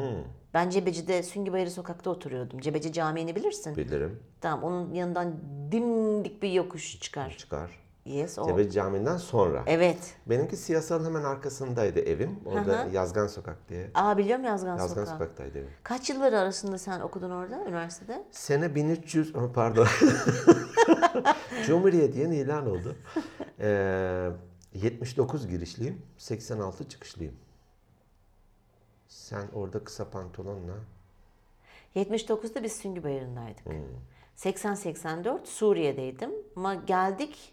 Ben Cebeci'de Süngübayırı sokakta oturuyordum. Cebeci Camii'ni bilirsin. bilirim. Tamam onun yanından dimdik bir yokuş çıkar. Çıkar. Yes o. Cebeci Camii'nden sonra. Evet. Benimki siyasalın hemen arkasındaydı evim. Orada Yazgan Sokak diye. Aa biliyorum Yazgan, Yazgan Sokağı. Sokak'taydı evim. Kaç yılları arasında sen okudun orada üniversitede? Sene 1300, oh, pardon. Cumhuriyet yeni ilan oldu. Ee, 79 girişliyim, 86 çıkışlıyım. Sen orada kısa pantolonla 79'da biz Süngübayırı'ndaydık. Hmm. 80-84 Suriye'deydim ama geldik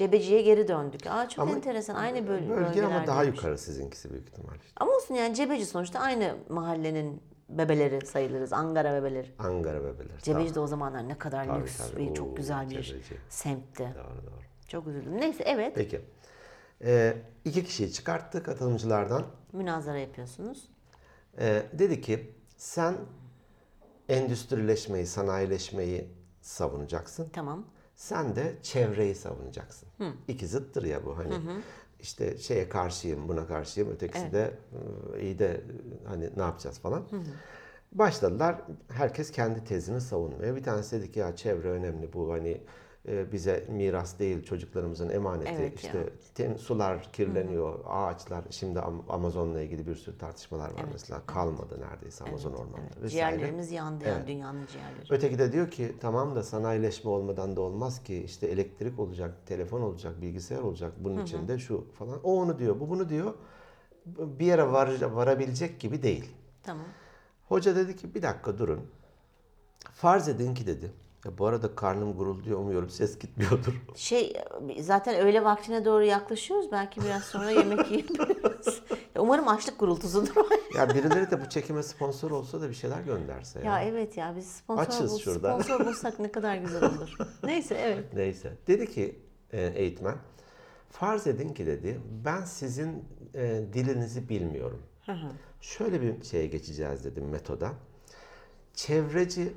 Cebeci'ye geri döndük. Aa çok Ama enteresan aynı böl- bölge ama daha yukarı sizinkisi büyük ihtimalle. Ama olsun yani Cebeci sonuçta aynı mahallenin bebeleri sayılırız. Angara bebeleri. Ankara bebeler. Cebeci de o zamanlar ne kadar Tabii, lüks tabii. ve çok Oo, güzel bir Cebeci. semtti. Doğru doğru. Çok üzüldüm. Neyse evet Peki. Ee, iki kişiyi çıkarttı katılımcılardan. münazara yapıyorsunuz. Ee, dedi ki sen endüstrileşmeyi, sanayileşmeyi savunacaksın. Tamam. Sen de çevreyi savunacaksın. İki zıttır ya bu hani. işte şeye karşıyım, buna karşıyım. Ötekisi de e, iyi de hani ne yapacağız falan. Başladılar. Herkes kendi tezini savunmaya. Bir tanesi dedi ki ya çevre önemli bu hani bize miras değil çocuklarımızın emaneti. Evet işte tem- sular kirleniyor, ağaçlar. Şimdi Am- Amazon'la ilgili bir sürü tartışmalar var mesela. Kalmadı neredeyse Amazon ormanında vesaire. Ciğerlerimiz yandı yani Evet. dünyanın ciğerleri. Öteki de diyor ki tamam da sanayileşme olmadan da olmaz ki işte elektrik olacak, telefon olacak, bilgisayar olacak bunun için de şu falan. O onu diyor, bu bunu diyor. Bir yere var, varabilecek gibi değil. Tamam. Hoca dedi ki bir dakika durun. Farz edin ki dedi. Ya bu arada karnım gurulduyor umuyorum ses gitmiyordur. Şey zaten öğle vaktine doğru yaklaşıyoruz. Belki biraz sonra yemek yiyebiliriz. Umarım açlık gurultusudur. ya birileri de bu çekime sponsor olsa da bir şeyler gönderse ya. ya evet ya biz sponsor, Açız bul- şurada. sponsor bulsak ne kadar güzel olur. Neyse evet. Neyse. Dedi ki e, eğitmen, farz edin ki dedi, ben sizin e, dilinizi bilmiyorum. Şöyle bir şeye geçeceğiz dedim metoda. Çevreci,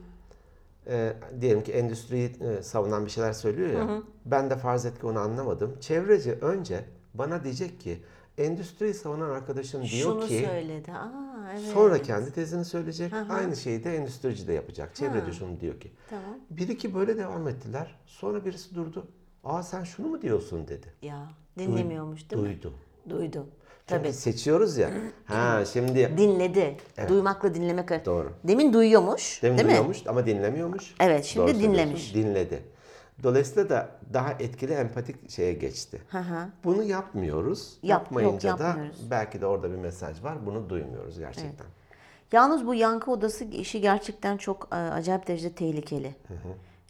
e, diyelim ki endüstriyi e, savunan bir şeyler söylüyor ya, ben de farz et ki onu anlamadım. Çevreci önce bana diyecek ki, endüstriyi savunan arkadaşım diyor Şunu ki, söyledi. Aa evet. sonra kendi tezini söyleyecek, aynı şeyi de endüstrici de yapacak. Çevreci şunu diyor ki. Tamam. Bir iki böyle devam ettiler. Sonra birisi durdu. Aa sen şunu mu diyorsun dedi. Ya dinlemiyormuş değil mi? Duydu. Duydu. Çünkü Tabii. seçiyoruz ya. Ha şimdi Dinledi. Duymakla dinlemek. Doğru. Demin duyuyormuş. demin değil mi? duyuyormuş ama dinlemiyormuş. Evet, şimdi Doğru söylüyorsun. dinlemiş. Dinledi. Dolayısıyla da daha etkili empatik şeye geçti. Hı hı. Bunu yapmıyoruz. Yap- Yapmayınca yok, da yapmıyoruz. belki de orada bir mesaj var. Bunu duymuyoruz gerçekten. Yalnız bu yankı odası işi gerçekten çok e, acayip derecede tehlikeli.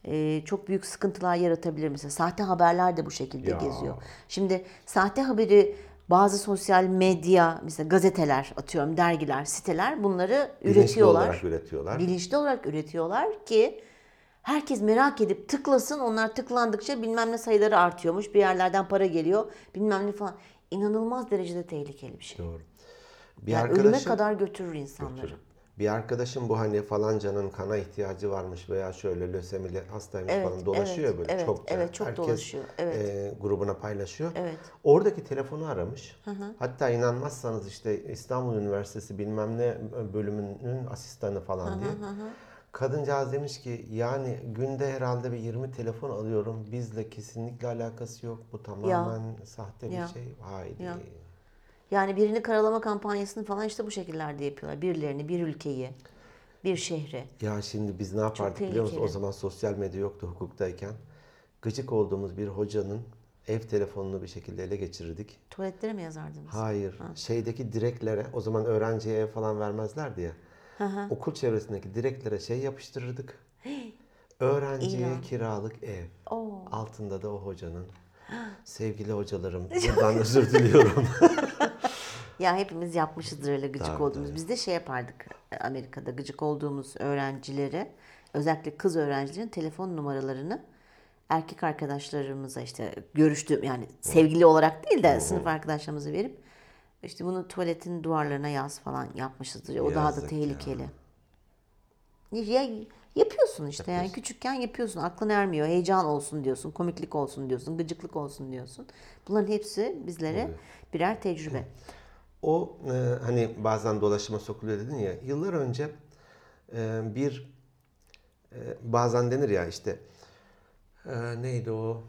E, çok büyük sıkıntılar yaratabilir mesela. Sahte haberler de bu şekilde Ya. geziyor. Şimdi sahte haberi bazı sosyal medya, mesela gazeteler, atıyorum dergiler, siteler bunları Bilinçli üretiyorlar. olarak üretiyorlar. Bilinçli olarak üretiyorlar ki herkes merak edip tıklasın. Onlar tıklandıkça bilmem ne sayıları artıyormuş. Bir yerlerden para geliyor. Bilmem ne falan. İnanılmaz derecede tehlikeli bir şey. Doğru. Bir Yani ölüme arkadaşım kadar götürür insanları. Bir arkadaşım bu hani falancanın kana ihtiyacı varmış veya şöyle lösemili hastaymış Evet, falan dolaşıyor evet, böyle evet, çokça. evet, çok Herkes, dolaşıyor, evet. e, grubuna paylaşıyor. Evet. Oradaki telefonu aramış. Hatta inanmazsanız işte İstanbul Üniversitesi bilmem ne bölümünün asistanı falan diye. Kadıncağız demiş ki yani günde herhalde bir 20 telefon alıyorum. Bizle kesinlikle alakası yok. Bu tamamen sahte bir Ya. şey. Haydi. Ya. Yani birini karalama kampanyasını falan işte bu şekillerde yapıyorlar. Birilerini, bir ülkeyi, bir şehri. Ya şimdi biz ne yapardık biliyor musun? O zaman sosyal medya yoktu hukuktayken. Gıcık olduğumuz bir hocanın ev telefonunu bir şekilde ele geçirirdik. Tuvaletlere mi yazardınız? Hayır. Şeydeki direklere, o zaman öğrenciye ev falan vermezlerdi ya. Okul çevresindeki direklere şey yapıştırırdık. Öğrenciye İlan. kiralık ev. Oo. Altında da o hocanın. Sevgili hocalarım, buradan özür diliyorum. Ya hepimiz yapmışızdır öyle gıcık Tabii, olduğumuz. Biz de şey yapardık e, Amerika'da gıcık olduğumuz öğrencilere özellikle kız öğrencilerin telefon numaralarını erkek arkadaşlarımıza işte görüştüğüm yani sevgili olarak değil de sınıf arkadaşlarımıza verip işte bunu tuvaletin duvarlarına yaz falan yapmışızdır. O daha da Yazık ya. tehlikeli. Ya, yapıyorsun işte yani küçükken yapıyorsun. Aklın ermiyor. Heyecan olsun diyorsun. Komiklik olsun diyorsun. Gıcıklık olsun diyorsun. Bunların hepsi bizlere birer tecrübe. O e, hani bazen dolaşıma sokuluyor dedin ya. Yıllar önce e, bir e, bazen denir ya işte e, neydi o?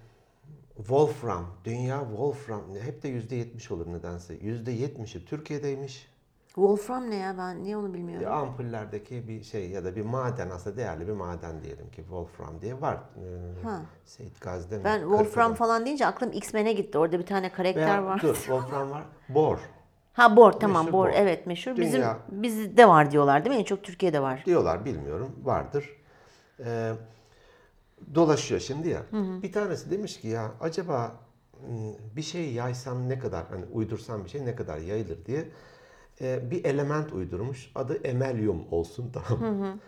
Wolfram. Dünya Wolfram. Hep de yüzde yetmiş olur nedense. Yüzde yetmişi Türkiye'deymiş. Wolfram ne ya ben niye onu bilmiyorum. Bir ampullerdeki bir şey ya da bir maden aslında değerli bir maden diyelim ki Wolfram diye var. E, Ha. Seyit Gazi'de mi? Ben Wolfram Kırklareli'de. falan deyince aklım X-Men'e gitti. Orada bir tane karakter Veya, var. dur Wolfram var. Bor. Ha Bor tamam Meşhur Bor. Bor. Evet meşhur. Bizim Dünya- bizde var diyorlar değil mi? En çok Türkiye'de var. diyorlar bilmiyorum vardır. Ee, dolaşıyor şimdi ya. Bir tanesi demiş ki ya acaba m, bir şey yaysam ne kadar hani uydursam bir şey ne kadar yayılır diye Ee, bir element uydurmuş. Adı emelyum olsun tamam. mı?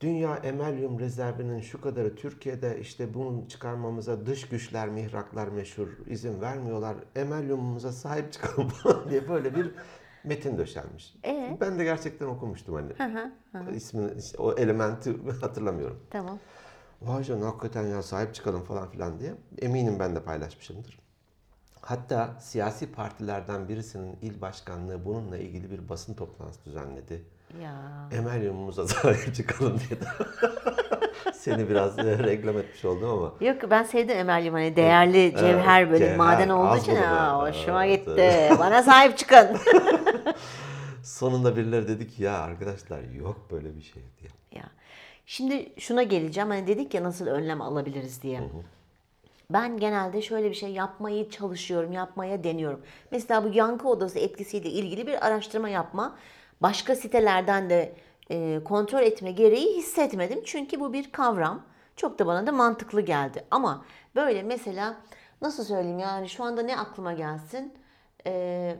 Dünya emelyum rezervinin şu kadarı Türkiye'de işte bunu çıkarmamıza dış güçler, mihraklar meşhur izin vermiyorlar. Emelyumumuza sahip çıkalım falan diye böyle bir metin döşenmiş. Ee? Ben de gerçekten okumuştum hani. İsmini, işte o elementi hatırlamıyorum. Tamam. Vay canına hakikaten ya sahip çıkalım falan filan diye. Eminim ben de paylaşmışımdır. Hatta siyasi partilerden birisinin il başkanlığı bununla ilgili bir basın toplantısı düzenledi. Ya. Emel yumumuza sahip çıkalım diye. Seni biraz e, reklam etmiş oldum ama. Yok ben sevdim Emel'cim hani değerli cevher böyle cevher, maden olduğu az için bunu ha, hoşuma Evet, gitti. Bana sahip çıkın. Sonunda birileri dedi ki ya arkadaşlar yok böyle bir şey diye. ya. Şimdi şuna geleceğim. Hani dedik ya nasıl önlem alabiliriz diye. Ben genelde şöyle bir şey yapmayı çalışıyorum, yapmaya deniyorum. Mesela bu yankı odası etkisiyle ilgili bir araştırma yapma. Başka sitelerden de e, kontrol etme gereği hissetmedim. Çünkü bu bir kavram. Çok da bana da mantıklı geldi. Ama böyle mesela nasıl söyleyeyim yani şu anda ne aklıma gelsin? E,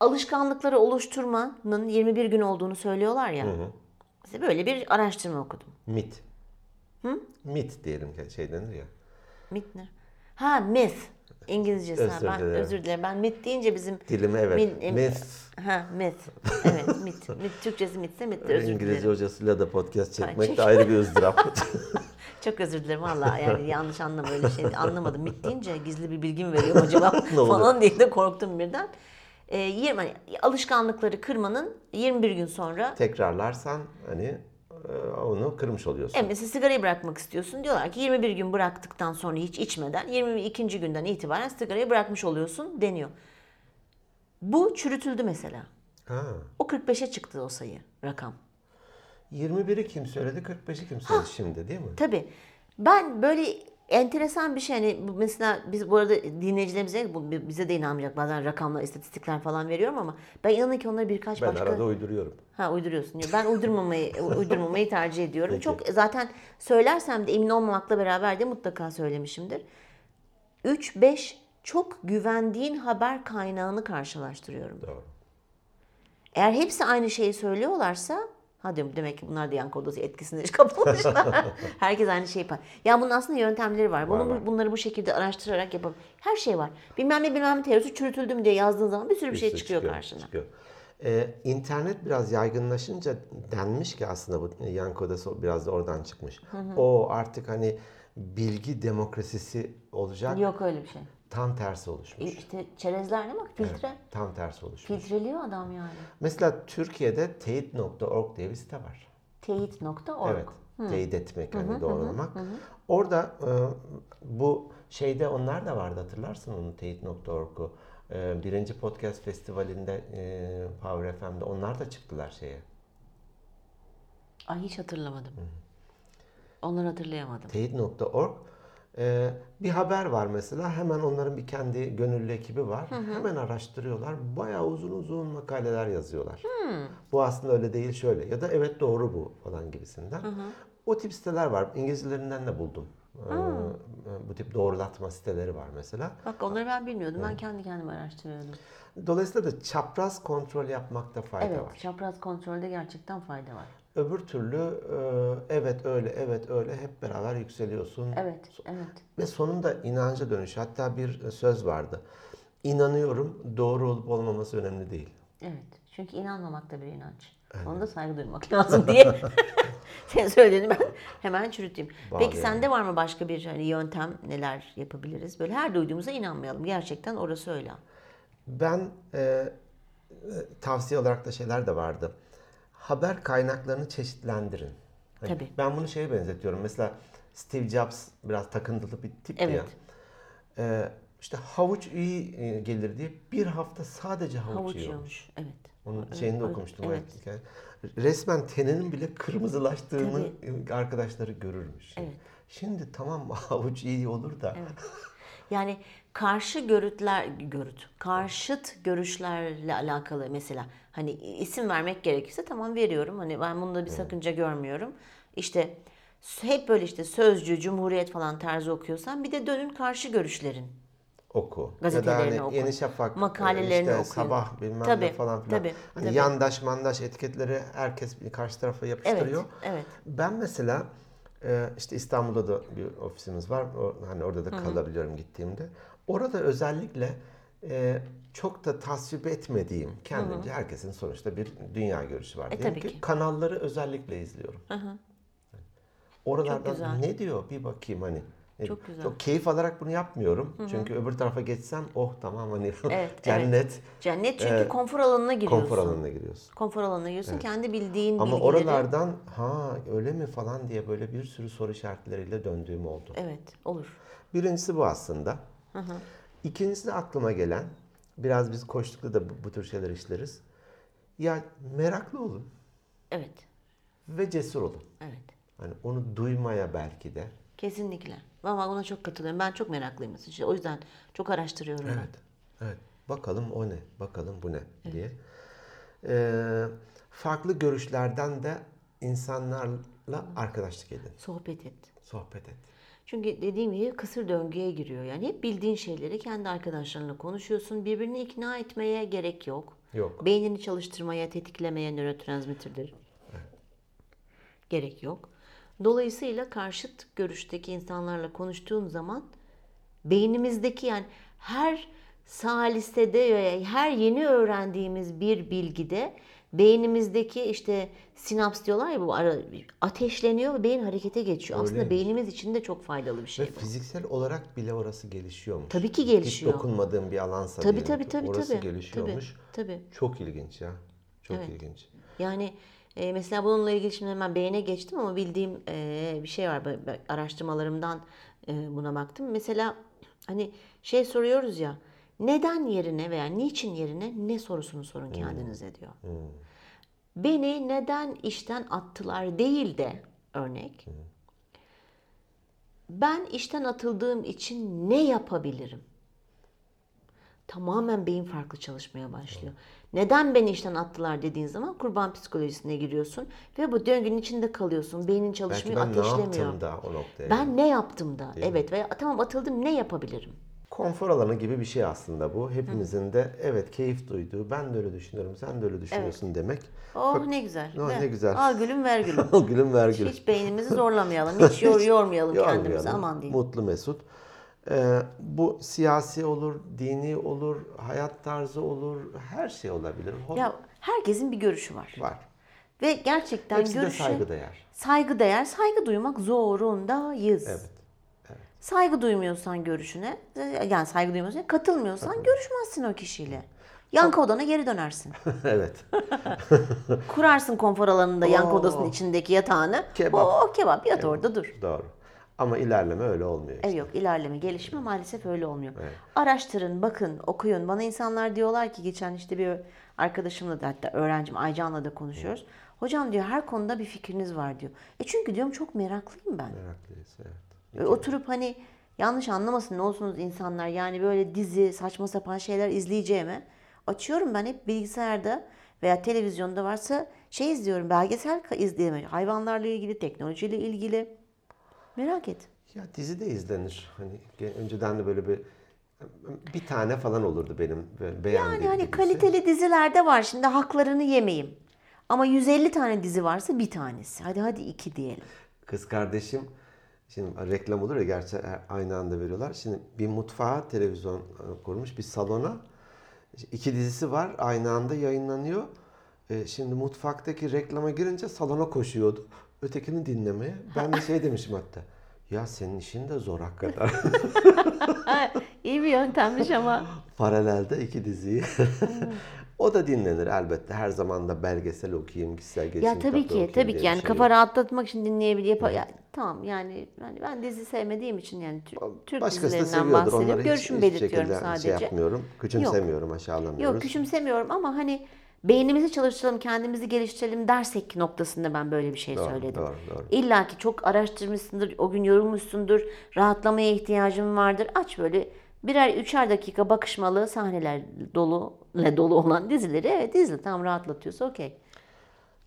alışkanlıkları oluşturmanın 21 gün olduğunu söylüyorlar ya. Mesela böyle bir araştırma okudum. Mit. Mit diyelim şey denir ya. Myth ne? Ha myth. İngilizcesi. ha. Özür ben dilerim. özür dilerim. Ben myth deyince bizim Dilime evet. Min- em- Myth. Ha myth. Evet myth. myth. Türkçesi mythse myth'tir. Özür İngilizce dilerim. hocasıyla da podcast çekmek çek- de ayrı bir ızdırap. Çok özür dilerim valla yani yanlış anlama öyle şey anlamadım. Myth deyince gizli bir bilgi mi veriyorum acaba falan diye de korktum birden. Ee, 20, hani alışkanlıkları kırmanın 21 gün sonra Tekrarlarsan hani e, onu kırmış oluyorsun. E mesela sigarayı bırakmak istiyorsun. Diyorlar ki 21 gün bıraktıktan sonra hiç içmeden 22. günden itibaren sigarayı bırakmış oluyorsun deniyor. Bu çürütüldü mesela. Ha. O 45'e çıktı o sayı, rakam. 21'i kim söyledi, 45'i kim söyledi şimdi değil mi? Tabii. Ben böyle enteresan bir şey hani mesela biz bu arada dinleyicilerimize bu bize de inanmayacak bazen rakamlar, istatistikler falan veriyorum ama ben inanın ki onları birkaç Ben başka arada uyduruyorum. Ha uyduruyorsun. Ben uydurmamayı uydurmamayı tercih ediyorum. Peki. Çok zaten söylersem de emin olmamakla beraber de mutlaka söylemişimdir. 3 5 çok güvendiğin haber kaynağını karşılaştırıyorum. Doğru. Eğer hepsi aynı şeyi söylüyorlarsa hadi demek ki bunlar da yankı odası etkisine kapılmışlar. Herkes aynı şeyi yapar. Ya bunun aslında yöntemleri var. Bunu, Var. Bunları bu şekilde araştırarak yapalım. Her şey var. Bilmem ne bilmem ne teorisi çürütüldü mü diye yazdığın zaman bir sürü bir, Bir şey sürü çıkıyor, karşına. çıkıyor. Ee, internet biraz yaygınlaşınca denmiş ki aslında bu yankı odası biraz da oradan çıkmış. O artık hani bilgi demokrasisi olacak. Yok öyle bir şey. Tam tersi oluşmuş. İşte çerezler ne bak filtre. Tam tersi oluşmuş. Filtreliyor adam yani. Mesela Türkiye'de teyit.org diye bir site var. Teyit.org. Evet. Teyit etmek hani doğrulamak. Orada e, bu şeyde onlar da vardı hatırlarsın onu teyit.org'u. E, birinci podcast festivalinde e, Power FM'de onlar da çıktılar şeye. Ay hiç hatırlamadım. Onları hatırlayamadım. Teyit.org e, bir haber var mesela hemen onların bir kendi gönüllü ekibi var. Hemen araştırıyorlar. Bayağı uzun uzun makaleler yazıyorlar. Bu aslında öyle değil şöyle ya da evet doğru bu falan gibisinden. O tip siteler var. İngilizcelerinden de buldum. E, bu tip doğrulatma siteleri var mesela. Bak onları ben bilmiyordum. Ben kendi kendime araştırıyordum. Dolayısıyla da çapraz kontrol yapmakta fayda Evet, var. çapraz kontrolde gerçekten fayda var. Öbür türlü e, evet öyle evet öyle hep beraber yükseliyorsun. Evet, evet. Ve sonunda inanca dönüş. Hatta bir söz vardı. İnanıyorum doğru olup olmaması önemli değil. Evet. Çünkü inanmamak da bir inanç. Ona da saygı duymak lazım diye. Sen söylediğini ben hemen çürüteyim. Peki Bağlayalım. sende var mı başka bir hani yöntem neler yapabiliriz? Böyle her duyduğumuza inanmayalım. Gerçekten orası öyle. Ben e, e, tavsiye olarak da şeyler de vardı. Haber kaynaklarını çeşitlendirin. Hani Tabii. Ben bunu şeye benzetiyorum. Mesela Steve Jobs biraz takıntılı bir tip ya. Evet. E, işte havuç iyi e, gelir diye bir hafta sadece havuç, Havuç yiyormuş. yiyormuş. Evet. Onun şeyini de evet, okumuştum. evet. hikaye. Resmen teninin bile kırmızılaştığını arkadaşları görürmüş. Evet. Şimdi tamam havuç iyi olur da Yani karşı görütler görüt, karşıt görüşlerle alakalı mesela hani isim vermek gerekirse tamam veriyorum. Hani ben bunda bir sakınca görmüyorum. İşte hep böyle işte sözcü, cumhuriyet falan tarzı okuyorsan bir de dönün karşı görüşlerin. oku. Ya da Gazetelerini hani oku. Yeni Şafak, Makalelerini işte okuyun. sabah bilmem ne Tabii, falan filan. tabii, hani tabii. yandaş mandaş etiketleri herkes bir karşı tarafa Evet, yapıştırıyor. evet. Ben mesela e, işte İstanbul'da da bir ofisimiz var. O, hani orada da kalabiliyorum gittiğimde. Orada özellikle e, çok da tasvip etmediğim kendimce herkesin sonuçta bir dünya görüşü var. E, Diyelim ki, ki. kanalları özellikle izliyorum. Çok Oralardan ne diyor bir bakayım hani Çok güzel. Çok keyif alarak bunu yapmıyorum. Çünkü öbür tarafa geçsem oh tamam hani Evet, cennet. Cennet çünkü Evet. konfor alanına giriyorsun. Konfor alanına giriyorsun. Konfor alanına giriyorsun. Kendi bildiğin Ama bilgileri. oralardan ha öyle mi falan diye böyle bir sürü soru işaretleriyle döndüğüm oldu. Evet olur. Birincisi bu aslında. İkincisi de aklıma gelen, biraz biz koştukta da bu, bu tür şeyler işleriz. Ya meraklı olun Evet. ve cesur olun. Evet. Hani onu duymaya belki de. Kesinlikle. Ama buna çok katılıyorum. Ben çok meraklıyım. İşte o yüzden çok araştırıyorum ben. Evet. Evet. Bakalım o ne? Bakalım bu ne? diye. Ee, farklı görüşlerden de insanlarla arkadaşlık edin. Sohbet et. Sohbet et. Çünkü dediğim gibi kısır döngüye giriyor. Yani hep bildiğin şeyleri kendi arkadaşlarınla konuşuyorsun. Birbirini ikna etmeye gerek yok. Yok. Beynini çalıştırmaya, tetiklemeye nörotransmitterleri gerek yok. Dolayısıyla karşıt görüşteki insanlarla konuştuğum zaman beynimizdeki yani her salisede ve her yeni öğrendiğimiz bir bilgide beynimizdeki işte sinaps diyorlar ya bu ara, ateşleniyor ve beyin harekete geçiyor. Aslında Öyleymiş. beynimiz için de çok faydalı bir Ve şey bu. fiziksel olarak bile orası gelişiyormuş. Tabii ki gelişiyor. Hiç dokunmadığım bir alansa Tabii diyelim tabii tabii orası tabii. gelişiyormuş. Tabii, tabii. Çok ilginç ya. Çok Evet. ilginç. Yani e, mesela bununla ilgili şimdi hemen beyne geçtim ama bildiğim e, bir şey var. Ben- araştırmalarımdan e, buna baktım. Mesela hani şey soruyoruz ya neden yerine veya niçin yerine ne sorusunu sorun kendinize diyor. Beni neden işten attılar değil de örnek. Ben işten atıldığım için ne yapabilirim? Tamamen beyin farklı çalışmaya başlıyor. Neden beni işten attılar dediğin zaman kurban psikolojisine giriyorsun ve bu döngünün içinde kalıyorsun. Beynin Belki çalışmıyor, ben ne ateşlemiyor. yaptım da o noktaya. Ben ne yaptım da? Evet veya tamam atıldım ne yapabilirim? Konfor alanı gibi bir şey aslında bu. Hepimizin de evet keyif duyduğu, ben de öyle düşünüyorum, sen de öyle düşünüyorsun demek. Oh ne güzel. Oh, ne güzel. Al gülüm ver gülüm. Al gülüm ver gülüm. Hiç beynimizi zorlamayalım. Hiç yor, yormayalım kendimizi. Yormayalım. Aman diyeyim. Mutlu mesut. Ee, bu siyasi olur, dini olur, hayat tarzı olur, her şey olabilir. Hobi Ya herkesin bir görüşü var. var. Ve gerçekten Hepsi de görüşe saygıdeğer. saygı değer, saygı duymak zorundayız. Evet. Saygı duymuyorsan görüşüne, yani saygı duymuyorsan, katılmıyorsan görüşmezsin o kişiyle. Yankı odana geri dönersin. evet. Kurarsın konfor alanında yankı Oo. odasının içindeki yatağını. Kebap. O kebap yat orada dur. Doğru. Ama ilerleme öyle olmuyor. E yok ilerleme, gelişme maalesef öyle olmuyor. Evet. Araştırın, bakın, okuyun. Bana insanlar diyorlar ki geçen işte bir arkadaşımla da hatta öğrencim Aycan'la da konuşuyoruz. Hocam diyor her konuda bir fikriniz var diyor. E çünkü diyorum çok meraklıyım ben. Meraklıyız. Evet. Ve oturup hani yanlış anlamasın ne olsunuz insanlar yani böyle dizi saçma sapan şeyler izleyeceğime açıyorum ben hep bilgisayarda veya televizyonda varsa şey izliyorum belgesel izleyemem. Hayvanlarla ilgili, teknolojiyle ilgili. Merak et. Ya dizi de izlenir. Hani önceden de böyle bir bir tane falan olurdu benim böyle beğendiğim Yani hani kaliteli dizilerde var şimdi haklarını yemeyeyim. Ama 150 tane dizi varsa bir tanesi. Hadi hadi iki diyelim. Kız kardeşim şimdi reklam olur ya gerçi aynı anda veriyorlar. Şimdi bir mutfağa televizyon e, kurmuş bir salona iki dizisi var aynı anda yayınlanıyor. E, Şimdi mutfaktaki reklama girince salona koşuyordu. Ötekini dinlemeye. Ben de şey demişim hatta. Ya senin işin de zor hakikaten. İyi bir yöntemmiş ama. Paralelde iki diziyi. o da dinlenir elbette. Her zaman da belgesel okuyayım, kişisel gelişim Ya tabii ki, tabii ki yani şey kafa yok. rahatlatmak için dinleyebilir. Yapa- ya, tamam yani, yani ben dizi sevmediğim için yani Türk, Türk Başkası dizilerinden bahsediyorum. Onları Görüşümü belirtiyorum şekilde sadece. şey yapmıyorum. Küçümsemiyorum, aşağılamıyoruz. Yok küçümsemiyorum ama hani beynimizi çalıştıralım, kendimizi geliştirelim dersek noktasında ben böyle bir şey Doğru, söyledim. doğru, doğru. İlla ki çok araştırmışsındır, o gün yorulmuşsundur, rahatlamaya ihtiyacın vardır. Aç böyle birer üçer dakika bakışmalı sahneler dolu ile dolu olan dizileri evet izle tam rahatlatıyorsa okey.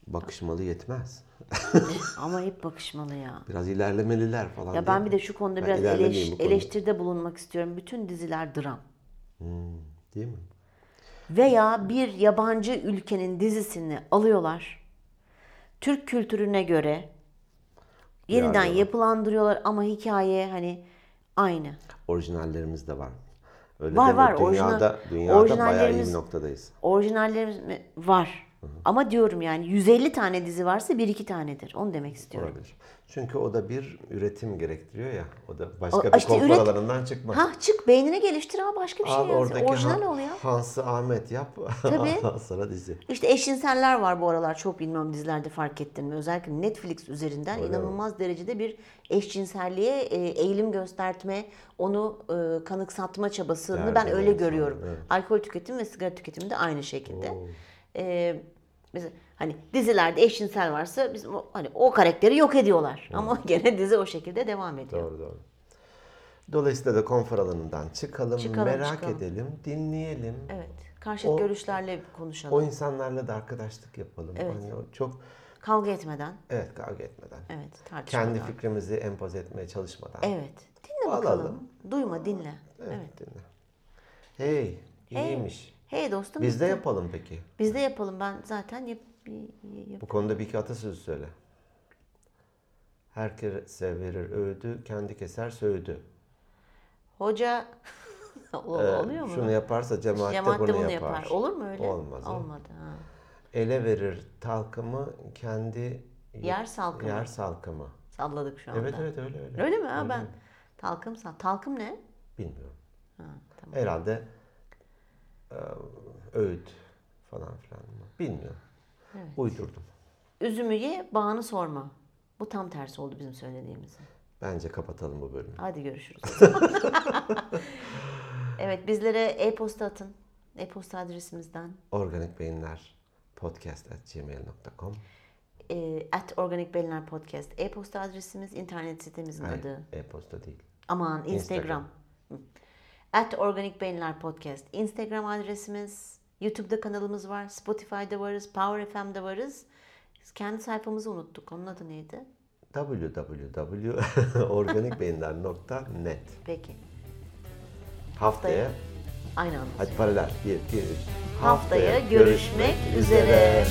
Bakışmalı yetmez. Ama hep bakışmalı ya. Biraz ilerlemeliler falan. Ya ben bir de şu konuda Ben biraz eleş- bu konuda. eleştiride bulunmak istiyorum. Bütün diziler dram. Hmm, değil mi? Veya bir yabancı ülkenin dizisini alıyorlar. Türk kültürüne göre yeniden Uyarlıyorlar. yapılandırıyorlar ama hikaye hani aynı. Orijinallerimiz de var. Öyle Var, var. Dünyada, Orijinal- dünyada bayağı iyi bir noktadayız. Orijinallerimiz mi? var. Ama diyorum yani 150 tane dizi varsa bir iki tanedir. Onu demek istiyorum. Olabilir. Çünkü o da bir üretim gerektiriyor ya. O da başka O- bir işte konfor üret- alanından çıkma. Ha çık beynine geliştir ha başka bir şey yaz. Orijinal ol ya. Hans'ı Ahmet yap. Tabii. Sana dizi. İşte eşcinseller var bu aralar çok bilmiyorum dizilerde fark ettin mi? Özellikle Netflix üzerinden inanılmaz derecede bir eşcinselliğe e, eğilim gösterme, onu e, kanıksatma çabasını ben Derdine öyle görüyorum. evet. Alkol tüketimi ve sigara tüketimi de aynı şekilde. E, mesela hani dizilerde eşcinsel varsa biz o, hani o karakteri yok ediyorlar. Ama gene dizi o şekilde devam ediyor. Doğru doğru. Dolayısıyla da konfor alanından çıkalım, Çıkalım, merak çıkalım. edelim, dinleyelim. Evet. Karşıt O- görüşlerle konuşalım. O insanlarla da arkadaşlık yapalım. Evet. Hani o çok Kavga etmeden. evet kavga etmeden. Evet. Tartışmadan. Kendi fikrimizi empoze etmeye çalışmadan. Evet. Dinle Alalım. bakalım. Duyma dinle. Evet, evet. dinle. Hey, iyiymiş. Hey dostum. Biz de bitti. yapalım peki. Biz de yapalım. Ben zaten yap, yap- Bu konuda bir iki atasözü söyle. Herkese verir öğüdü, kendi keser söğüdü. Hoca Ee, oluyor mu? Şunu yaparsa cemaat, Cemaat de de bunu, bunu yapar. yapar. Olur mu öyle? Olmaz. Olmadı. Ha. Ele verir talkımı, kendi Yer salkımı. yer salkımı. Salladık şu anda. Evet evet öyle öyle. Öyle mi? Ha, ben talkım sal. Talkım ne? Bilmiyorum. Ha, tamam. Herhalde öğüt falan filan. Bilmiyorum. Uydurdum. Üzümü ye, bağını sorma. Bu tam tersi oldu bizim söylediğimizin. Bence kapatalım bu bölümü. Hadi görüşürüz. evet bizlere e-posta atın. E-posta adresimizden. Organik Beyinler podcast at gmail.com E, at Organik Beyinler Podcast. E-posta adresimiz, internet sitemizin Hayır, adı. e-posta değil. Aman Instagram. Hı. At Organik Beyinler Podcast. Instagram adresimiz. YouTube'da kanalımız var. Spotify'da varız. Power FM'de varız. Kendi sayfamızı unuttuk. Onun adı neydi? www.organikbeyinler.net Peki. Haftaya Aynı anda. hadi paralel 1 2 3 Haftaya görüşmek üzere.